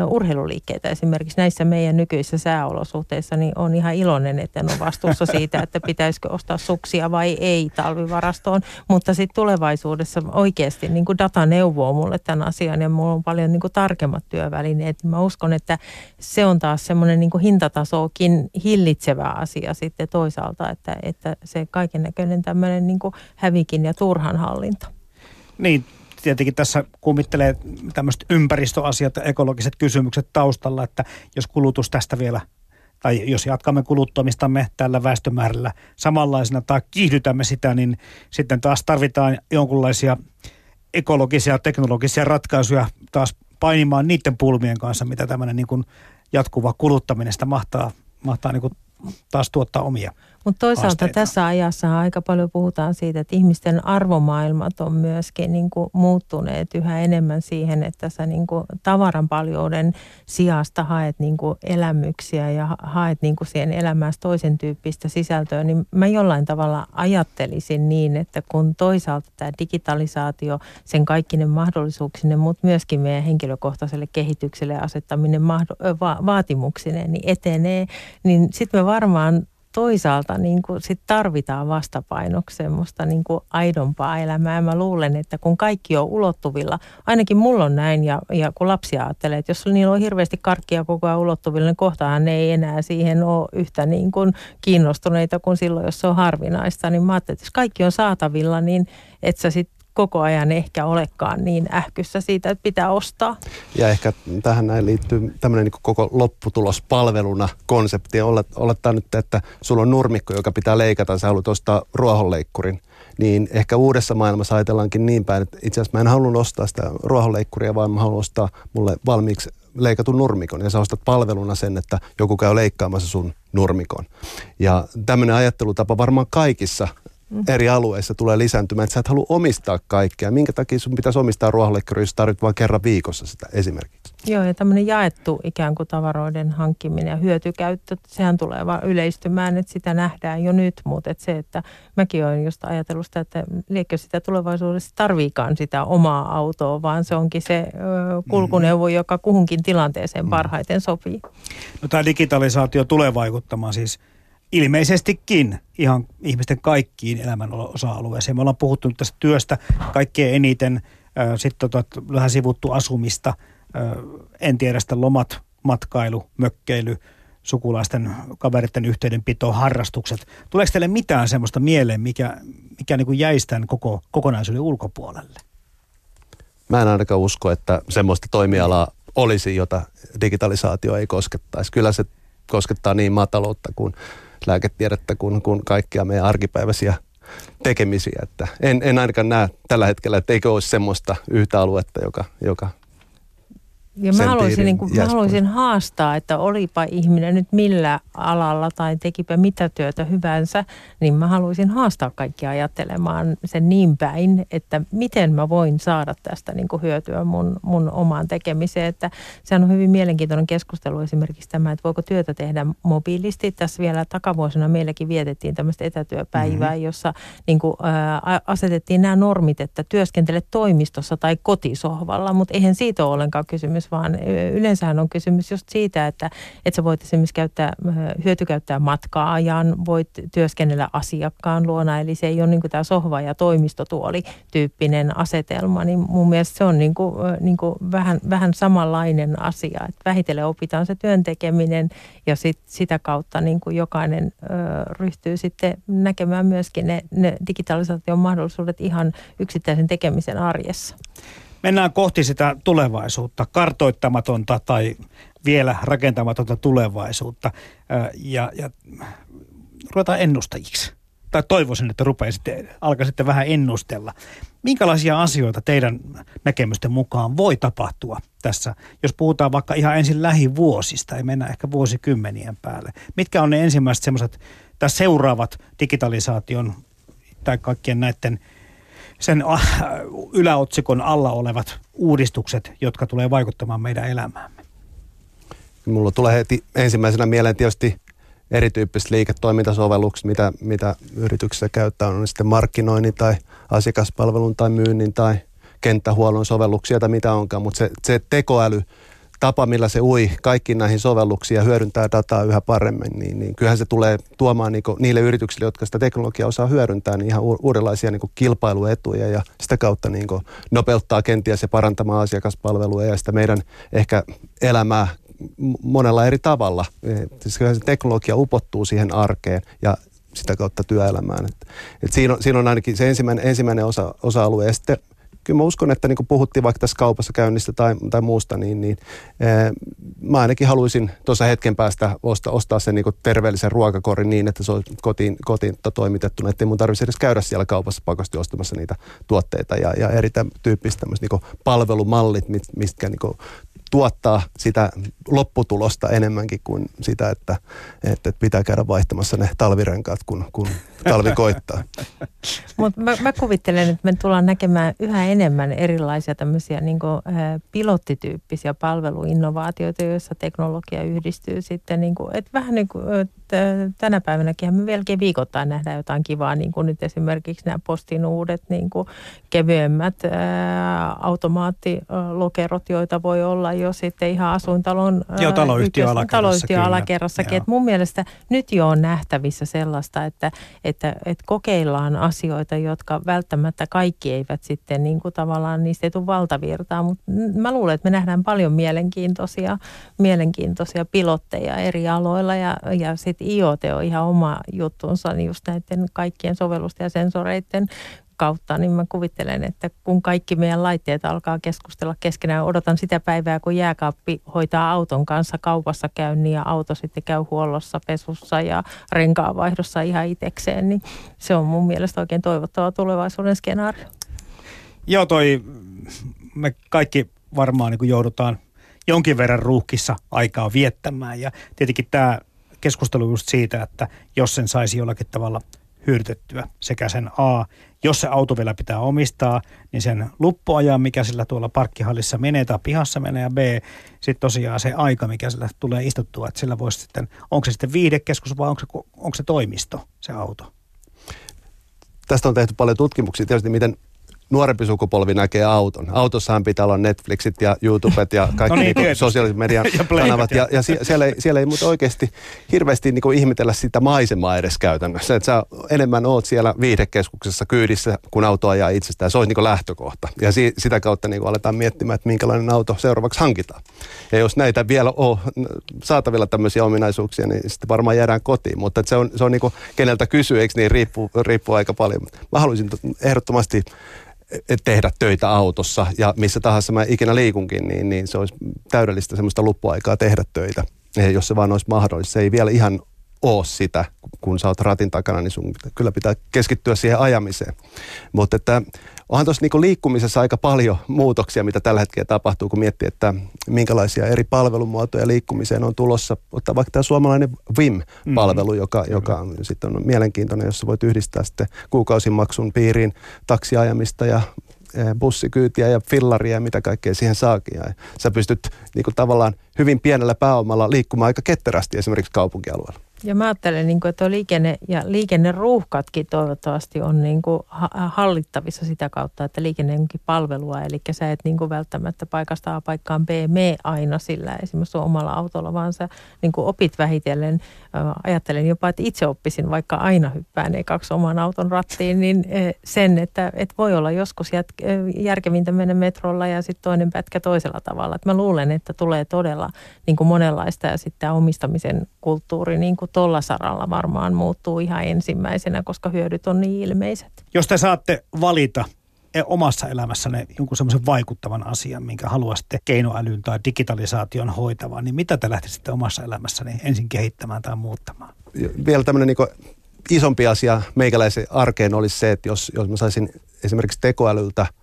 S4: urheiluliikkeitä esimerkiksi näissä meidän nykyisissä sääoloissa, olosuhteissa, niin on ihan iloinen, että en ole vastuussa siitä, että pitäisikö ostaa suksia vai ei talvivarastoon. Mutta sitten tulevaisuudessa oikeasti niin kuin data neuvoo mulle tämän asian ja mulla on paljon niin kuin tarkemmat työvälineet. Mä uskon, että se on taas semmoinen niin hintatasokin hillitsevä asia sitten toisaalta, että, että se kaiken näköinen tämmöinen niin hävikin ja turhan hallinta.
S2: Niin, tietenkin tässä kummittelee tämmöiset ympäristöasiat ja ekologiset kysymykset taustalla, että jos kulutus tästä vielä tai jos jatkamme kuluttamistamme tällä väestömäärällä samanlaisena tai kiihdytämme sitä, niin sitten taas tarvitaan jonkunlaisia ekologisia, teknologisia ratkaisuja taas painimaan niiden pulmien kanssa, mitä tämmöinen niin kuin jatkuva kuluttaminen sitä mahtaa, mahtaa niin kuin taas tuottaa omia
S4: mutta toisaalta asteita. tässä ajassa aika paljon puhutaan siitä, että ihmisten arvomaailmat on myöskin niin kuin muuttuneet yhä enemmän siihen, että sä niin kuin tavaran paljouden sijasta haet niin kuin elämyksiä ja haet niin kuin siihen elämään toisen tyyppistä sisältöä, niin mä jollain tavalla ajattelisin niin, että kun toisaalta tämä digitalisaatio, sen kaikki ne mahdollisuuksinen, mutta myöskin meidän henkilökohtaiselle kehitykselle asettaminen mahdo- va- vaatimuksineen, niin etenee, niin sitten me varmaan toisaalta niin kuin sit tarvitaan vastapainoksi semmoista niin kuin aidompaa elämää. Mä luulen, että kun kaikki on ulottuvilla, ainakin mulla on näin ja, ja kun lapsia ajattelee, että jos niillä on hirveästi karkkia koko ajan ulottuvilla, niin kohtahan ne ei enää siihen ole yhtä niin kuin kiinnostuneita kuin silloin, jos se on harvinaista. Niin mä ajattelin, että jos kaikki on saatavilla, niin että sä sitten koko ajan ehkä olekaan niin ähkyssä siitä, että pitää ostaa.
S3: Ja ehkä tähän näin liittyy tämmöinen niin koko lopputulospalveluna konsepti. Olettaa nyt, että sulla on nurmikko, joka pitää leikata, sä haluat ostaa ruohonleikkurin niin ehkä uudessa maailmassa ajatellaankin niin päin, että itse asiassa mä en halunnut ostaa sitä ruohonleikkuria, vaan mä haluan ostaa mulle valmiiksi leikatun nurmikon ja sä ostat palveluna sen, että joku käy leikkaamassa sun nurmikon. Ja tämmöinen ajattelutapa varmaan kaikissa. Eri alueissa tulee lisääntymään, että sä et halua omistaa kaikkea. Minkä takia sun pitäisi omistaa ruohonleikkari, jos tarvitset vain kerran viikossa sitä esimerkiksi?
S4: Joo, ja tämmöinen jaettu ikään kuin tavaroiden hankkiminen ja hyötykäyttö, sehän tulee vaan yleistymään, että sitä nähdään jo nyt, mutta että se, että mäkin olen just ajatellut sitä, että liekö sitä tulevaisuudessa tarviikaan sitä omaa autoa, vaan se onkin se ö, kulkuneuvo, mm. joka kuhunkin tilanteeseen mm. parhaiten sopii.
S2: No tämä digitalisaatio tulee vaikuttamaan siis ilmeisestikin ihan ihmisten kaikkiin elämän osa-alueisiin. Me ollaan puhuttu nyt tästä työstä kaikkein eniten, sitten tota, vähän sivuttu asumista, en tiedä sitä lomat, matkailu, mökkeily, sukulaisten, kaveritten yhteydenpito, harrastukset. Tuleeko teille mitään semmoista mieleen, mikä, mikä niin kuin jäisi tämän koko kokonaisuuden ulkopuolelle?
S3: Mä en ainakaan usko, että semmoista toimialaa olisi, jota digitalisaatio ei koskettaisi. Kyllä se koskettaa niin maataloutta kuin lääketiedettä kuin, kuin kaikkia meidän arkipäiväisiä tekemisiä. Että en, en ainakaan näe tällä hetkellä, että eikö olisi semmoista yhtä aluetta, joka, joka
S4: ja mä haluaisin, niin kuin, mä haluaisin haastaa, että olipa ihminen nyt millä alalla tai tekipä mitä työtä hyvänsä, niin mä haluaisin haastaa kaikkia ajattelemaan sen niin päin, että miten mä voin saada tästä niin kuin hyötyä mun, mun omaan tekemiseen. Että sehän on hyvin mielenkiintoinen keskustelu esimerkiksi tämä, että voiko työtä tehdä mobiilisti. Tässä vielä takavuosina meilläkin vietettiin tämmöistä etätyöpäivää, mm-hmm. jossa niin kuin, ä, asetettiin nämä normit, että työskentele toimistossa tai kotisohvalla, mutta eihän siitä ole ollenkaan kysymys, kysymys, vaan yleensä on kysymys just siitä, että, että sä voit esimerkiksi käyttää, hyötykäyttää matka-ajan, voit työskennellä asiakkaan luona, eli se ei ole niin tämä sohva- ja toimistotuoli tyyppinen asetelma, niin mun mielestä se on niin kuin, niin kuin vähän, vähän samanlainen asia, että vähitellen opitaan se työntekeminen ja sit, sitä kautta niin kuin jokainen ö, ryhtyy sitten näkemään myöskin ne, ne digitalisaation mahdollisuudet ihan yksittäisen tekemisen arjessa.
S2: Mennään kohti sitä tulevaisuutta, kartoittamatonta tai vielä rakentamatonta tulevaisuutta ja, ja ruvetaan ennustajiksi. Tai toivoisin, että rupeisitte, alkaisitte vähän ennustella. Minkälaisia asioita teidän näkemysten mukaan voi tapahtua tässä, jos puhutaan vaikka ihan ensin lähivuosista, ei mennä ehkä vuosikymmenien päälle. Mitkä on ne ensimmäiset semmoiset, tai seuraavat digitalisaation tai kaikkien näiden sen yläotsikon alla olevat uudistukset, jotka tulee vaikuttamaan meidän elämäämme?
S3: Mulla tulee heti ensimmäisenä mieleen tietysti erityyppiset liiketoimintasovellukset, mitä, mitä yrityksessä käyttää, on sitten markkinoinnin tai asiakaspalvelun tai myynnin tai kenttähuollon sovelluksia tai mitä onkaan, mutta se, se tekoäly, tapa, millä se ui kaikkiin näihin sovelluksiin ja hyödyntää dataa yhä paremmin, niin, niin kyllähän se tulee tuomaan niin niille yrityksille, jotka sitä teknologiaa osaa hyödyntää, niin ihan uudenlaisia niin kilpailuetuja ja sitä kautta niin nopeuttaa kenties ja parantamaan asiakaspalvelua ja sitä meidän ehkä elämää monella eri tavalla. Siis se teknologia upottuu siihen arkeen ja sitä kautta työelämään. Et, et siinä, on, siinä on ainakin se ensimmäinen, ensimmäinen osa, osa-alue. Ja sitten kyllä mä uskon, että niin kuin puhuttiin vaikka tässä kaupassa käynnistä tai, tai muusta, niin, niin ee, mä ainakin haluaisin tuossa hetken päästä ostaa, ostaa sen niin kuin terveellisen ruokakorin niin, että se on kotiin, kotiin toimitettuna, ettei mun tarvitsisi edes käydä siellä kaupassa pakosti ostamassa niitä tuotteita ja, ja eri tyyppistä niin palvelumallit, mistä niin kuin tuottaa sitä lopputulosta enemmänkin kuin sitä, että, että pitää käydä vaihtamassa ne talvirenkaat, kun, kun talvi koittaa.
S4: Mutta mä, mä kuvittelen, että me tullaan näkemään yhä enemmän erilaisia tämmöisiä niin kuin, ä, pilottityyppisiä palveluinnovaatioita, joissa teknologia yhdistyy sitten, niin kuin, että vähän niin kuin, tänä päivänäkin me vieläkin viikoittain nähdään jotain kivaa, niin kuin nyt esimerkiksi nämä postin uudet niin kuin kevyemmät ää, automaattilokerot, joita voi olla jo sitten ihan asuintalon
S2: Joo, taloyhtiö alakerrassakin.
S4: alakerrassakin. Mun mielestä nyt jo on nähtävissä sellaista, että, että, että kokeillaan asioita, jotka välttämättä kaikki eivät sitten niin kuin tavallaan niistä ei tule valtavirtaa, mutta mä luulen, että me nähdään paljon mielenkiintoisia, mielenkiintoisia pilotteja eri aloilla ja, ja sitten IoT on ihan oma juttunsa, niin just näiden kaikkien sovellusten ja sensoreiden kautta, niin mä kuvittelen, että kun kaikki meidän laitteet alkaa keskustella keskenään, odotan sitä päivää, kun jääkaappi hoitaa auton kanssa kaupassa käynnin ja auto sitten käy huollossa, pesussa ja renkaavaihdossa ihan itsekseen, niin se on mun mielestä oikein toivottava tulevaisuuden skenaario.
S2: Joo, toi me kaikki varmaan niin joudutaan jonkin verran ruuhkissa aikaa viettämään ja tietenkin tämä keskustelu just siitä, että jos sen saisi jollakin tavalla hyödytettyä sekä sen A, jos se auto vielä pitää omistaa, niin sen luppuajan, mikä sillä tuolla parkkihallissa menee tai pihassa menee, ja B, sitten tosiaan se aika, mikä sillä tulee istuttua, että sillä voisi sitten, onko se sitten viidekeskus vai onko se, onko se toimisto, se auto?
S3: Tästä on tehty paljon tutkimuksia tietysti, miten nuorempi sukupolvi näkee auton. Autossahan pitää olla Netflixit ja YouTubet ja kaikki no niin, niin sosiaalisen median ja kanavat. Ja, ja sie, siellä, ei, siellä ei mutta oikeasti hirveästi niin ihmetellä sitä maisemaa edes käytännössä. Että sä enemmän oot siellä viihdekeskuksessa kyydissä, kun auto ajaa itsestään. Se olisi niin lähtökohta. Ja si, sitä kautta niin aletaan miettimään, että minkälainen auto seuraavaksi hankitaan. Ja jos näitä vielä on saatavilla tämmöisiä ominaisuuksia, niin sitten varmaan jäädään kotiin. Mutta se on, se on niin kuin, keneltä kysyy, eikö niin, riippuu, riippuu aika paljon. Mä haluaisin ehdottomasti tehdä töitä autossa ja missä tahansa mä ikinä liikunkin, niin, niin se olisi täydellistä semmoista loppuaikaa tehdä töitä, jos se vaan olisi mahdollista. Se ei vielä ihan ole sitä, kun sä oot ratin takana, niin sun kyllä pitää keskittyä siihen ajamiseen. Mutta että onhan tuossa niinku liikkumisessa aika paljon muutoksia, mitä tällä hetkellä tapahtuu, kun miettii, että minkälaisia eri palvelumuotoja liikkumiseen on tulossa. Ottaa vaikka tämä suomalainen VIM-palvelu, mm-hmm. joka, joka on, sitten on mielenkiintoinen, jossa voit yhdistää sitten kuukausimaksun piiriin taksiajamista ja e, bussikyytiä ja fillaria ja mitä kaikkea siihen saakin. Ja sä pystyt niin kuin tavallaan hyvin pienellä pääomalla liikkumaan aika ketterästi esimerkiksi kaupunkialueella.
S4: Ja mä ajattelen, niin kuin, että liikenne ja liikenneruuhkatkin toivottavasti on niin kuin hallittavissa sitä kautta, että liikenne onkin palvelua. Eli sä et niin kuin välttämättä paikasta A paikkaan B mene aina sillä esimerkiksi omalla autolla, vaan sä niin kuin opit vähitellen. Ajattelen jopa, että itse oppisin, vaikka aina hyppään kaksi oman auton rattiin, niin sen, että, että voi olla joskus järkevintä mennä metrolla ja sitten toinen pätkä toisella tavalla. Että mä luulen, että tulee todella niin kuin monenlaista ja sitten omistamisen kulttuuri niin kuin tuolla saralla varmaan muuttuu ihan ensimmäisenä, koska hyödyt on niin ilmeiset.
S2: Jos te saatte valita e, omassa elämässänne jonkun semmoisen vaikuttavan asian, minkä haluaisitte keinoälyn tai digitalisaation hoitavan, niin mitä te lähtisitte omassa elämässäni ensin kehittämään tai muuttamaan?
S3: Vielä tämmöinen niin isompi asia meikäläisen arkeen olisi se, että jos, jos mä saisin esimerkiksi tekoälyltä –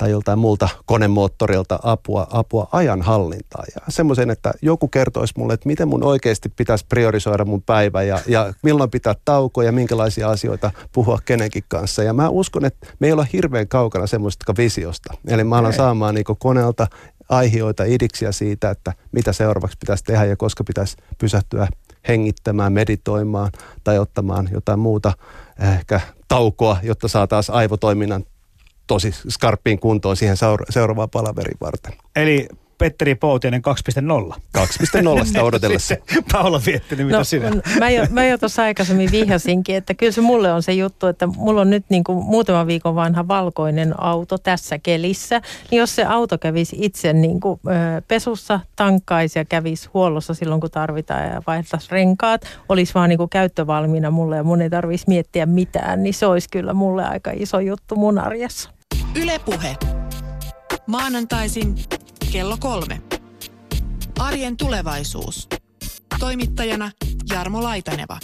S3: tai joltain muulta konemoottorilta apua, apua ajanhallintaan. Ja semmoisen, että joku kertoisi mulle, että miten mun oikeasti pitäisi priorisoida mun päivä ja, ja milloin pitää taukoa ja minkälaisia asioita puhua kenenkin kanssa. Ja mä uskon, että me ei olla hirveän kaukana semmoista visiosta. Eli mä alan saamaan niin koneelta aihioita, idiksiä siitä, että mitä seuraavaksi pitäisi tehdä ja koska pitäisi pysähtyä hengittämään, meditoimaan tai ottamaan jotain muuta ehkä taukoa, jotta saa taas aivotoiminnan tosi skarppiin kuntoon siihen seuraavaan palaverin varten.
S2: Eli Petteri Poutiainen 2.0.
S3: 2.0 sitä odotellessa.
S2: Paula Viettinen, mitä no, sinä?
S4: Mä jo, mä jo tuossa aikaisemmin vihjasinkin, että kyllä se mulle on se juttu, että mulla on nyt niin kuin muutama viikon vanha valkoinen auto tässä kelissä. Niin jos se auto kävisi itse niin kuin, ö, pesussa, tankkaisi ja kävisi huollossa silloin, kun tarvitaan ja vaihtaisi renkaat, olisi vaan niin kuin käyttövalmiina mulle ja mun ei tarvitsisi miettiä mitään, niin se olisi kyllä mulle aika iso juttu mun arjessa.
S1: Ylepuhe. Maanantaisin kello kolme. Arjen tulevaisuus. Toimittajana Jarmo Laitaneva.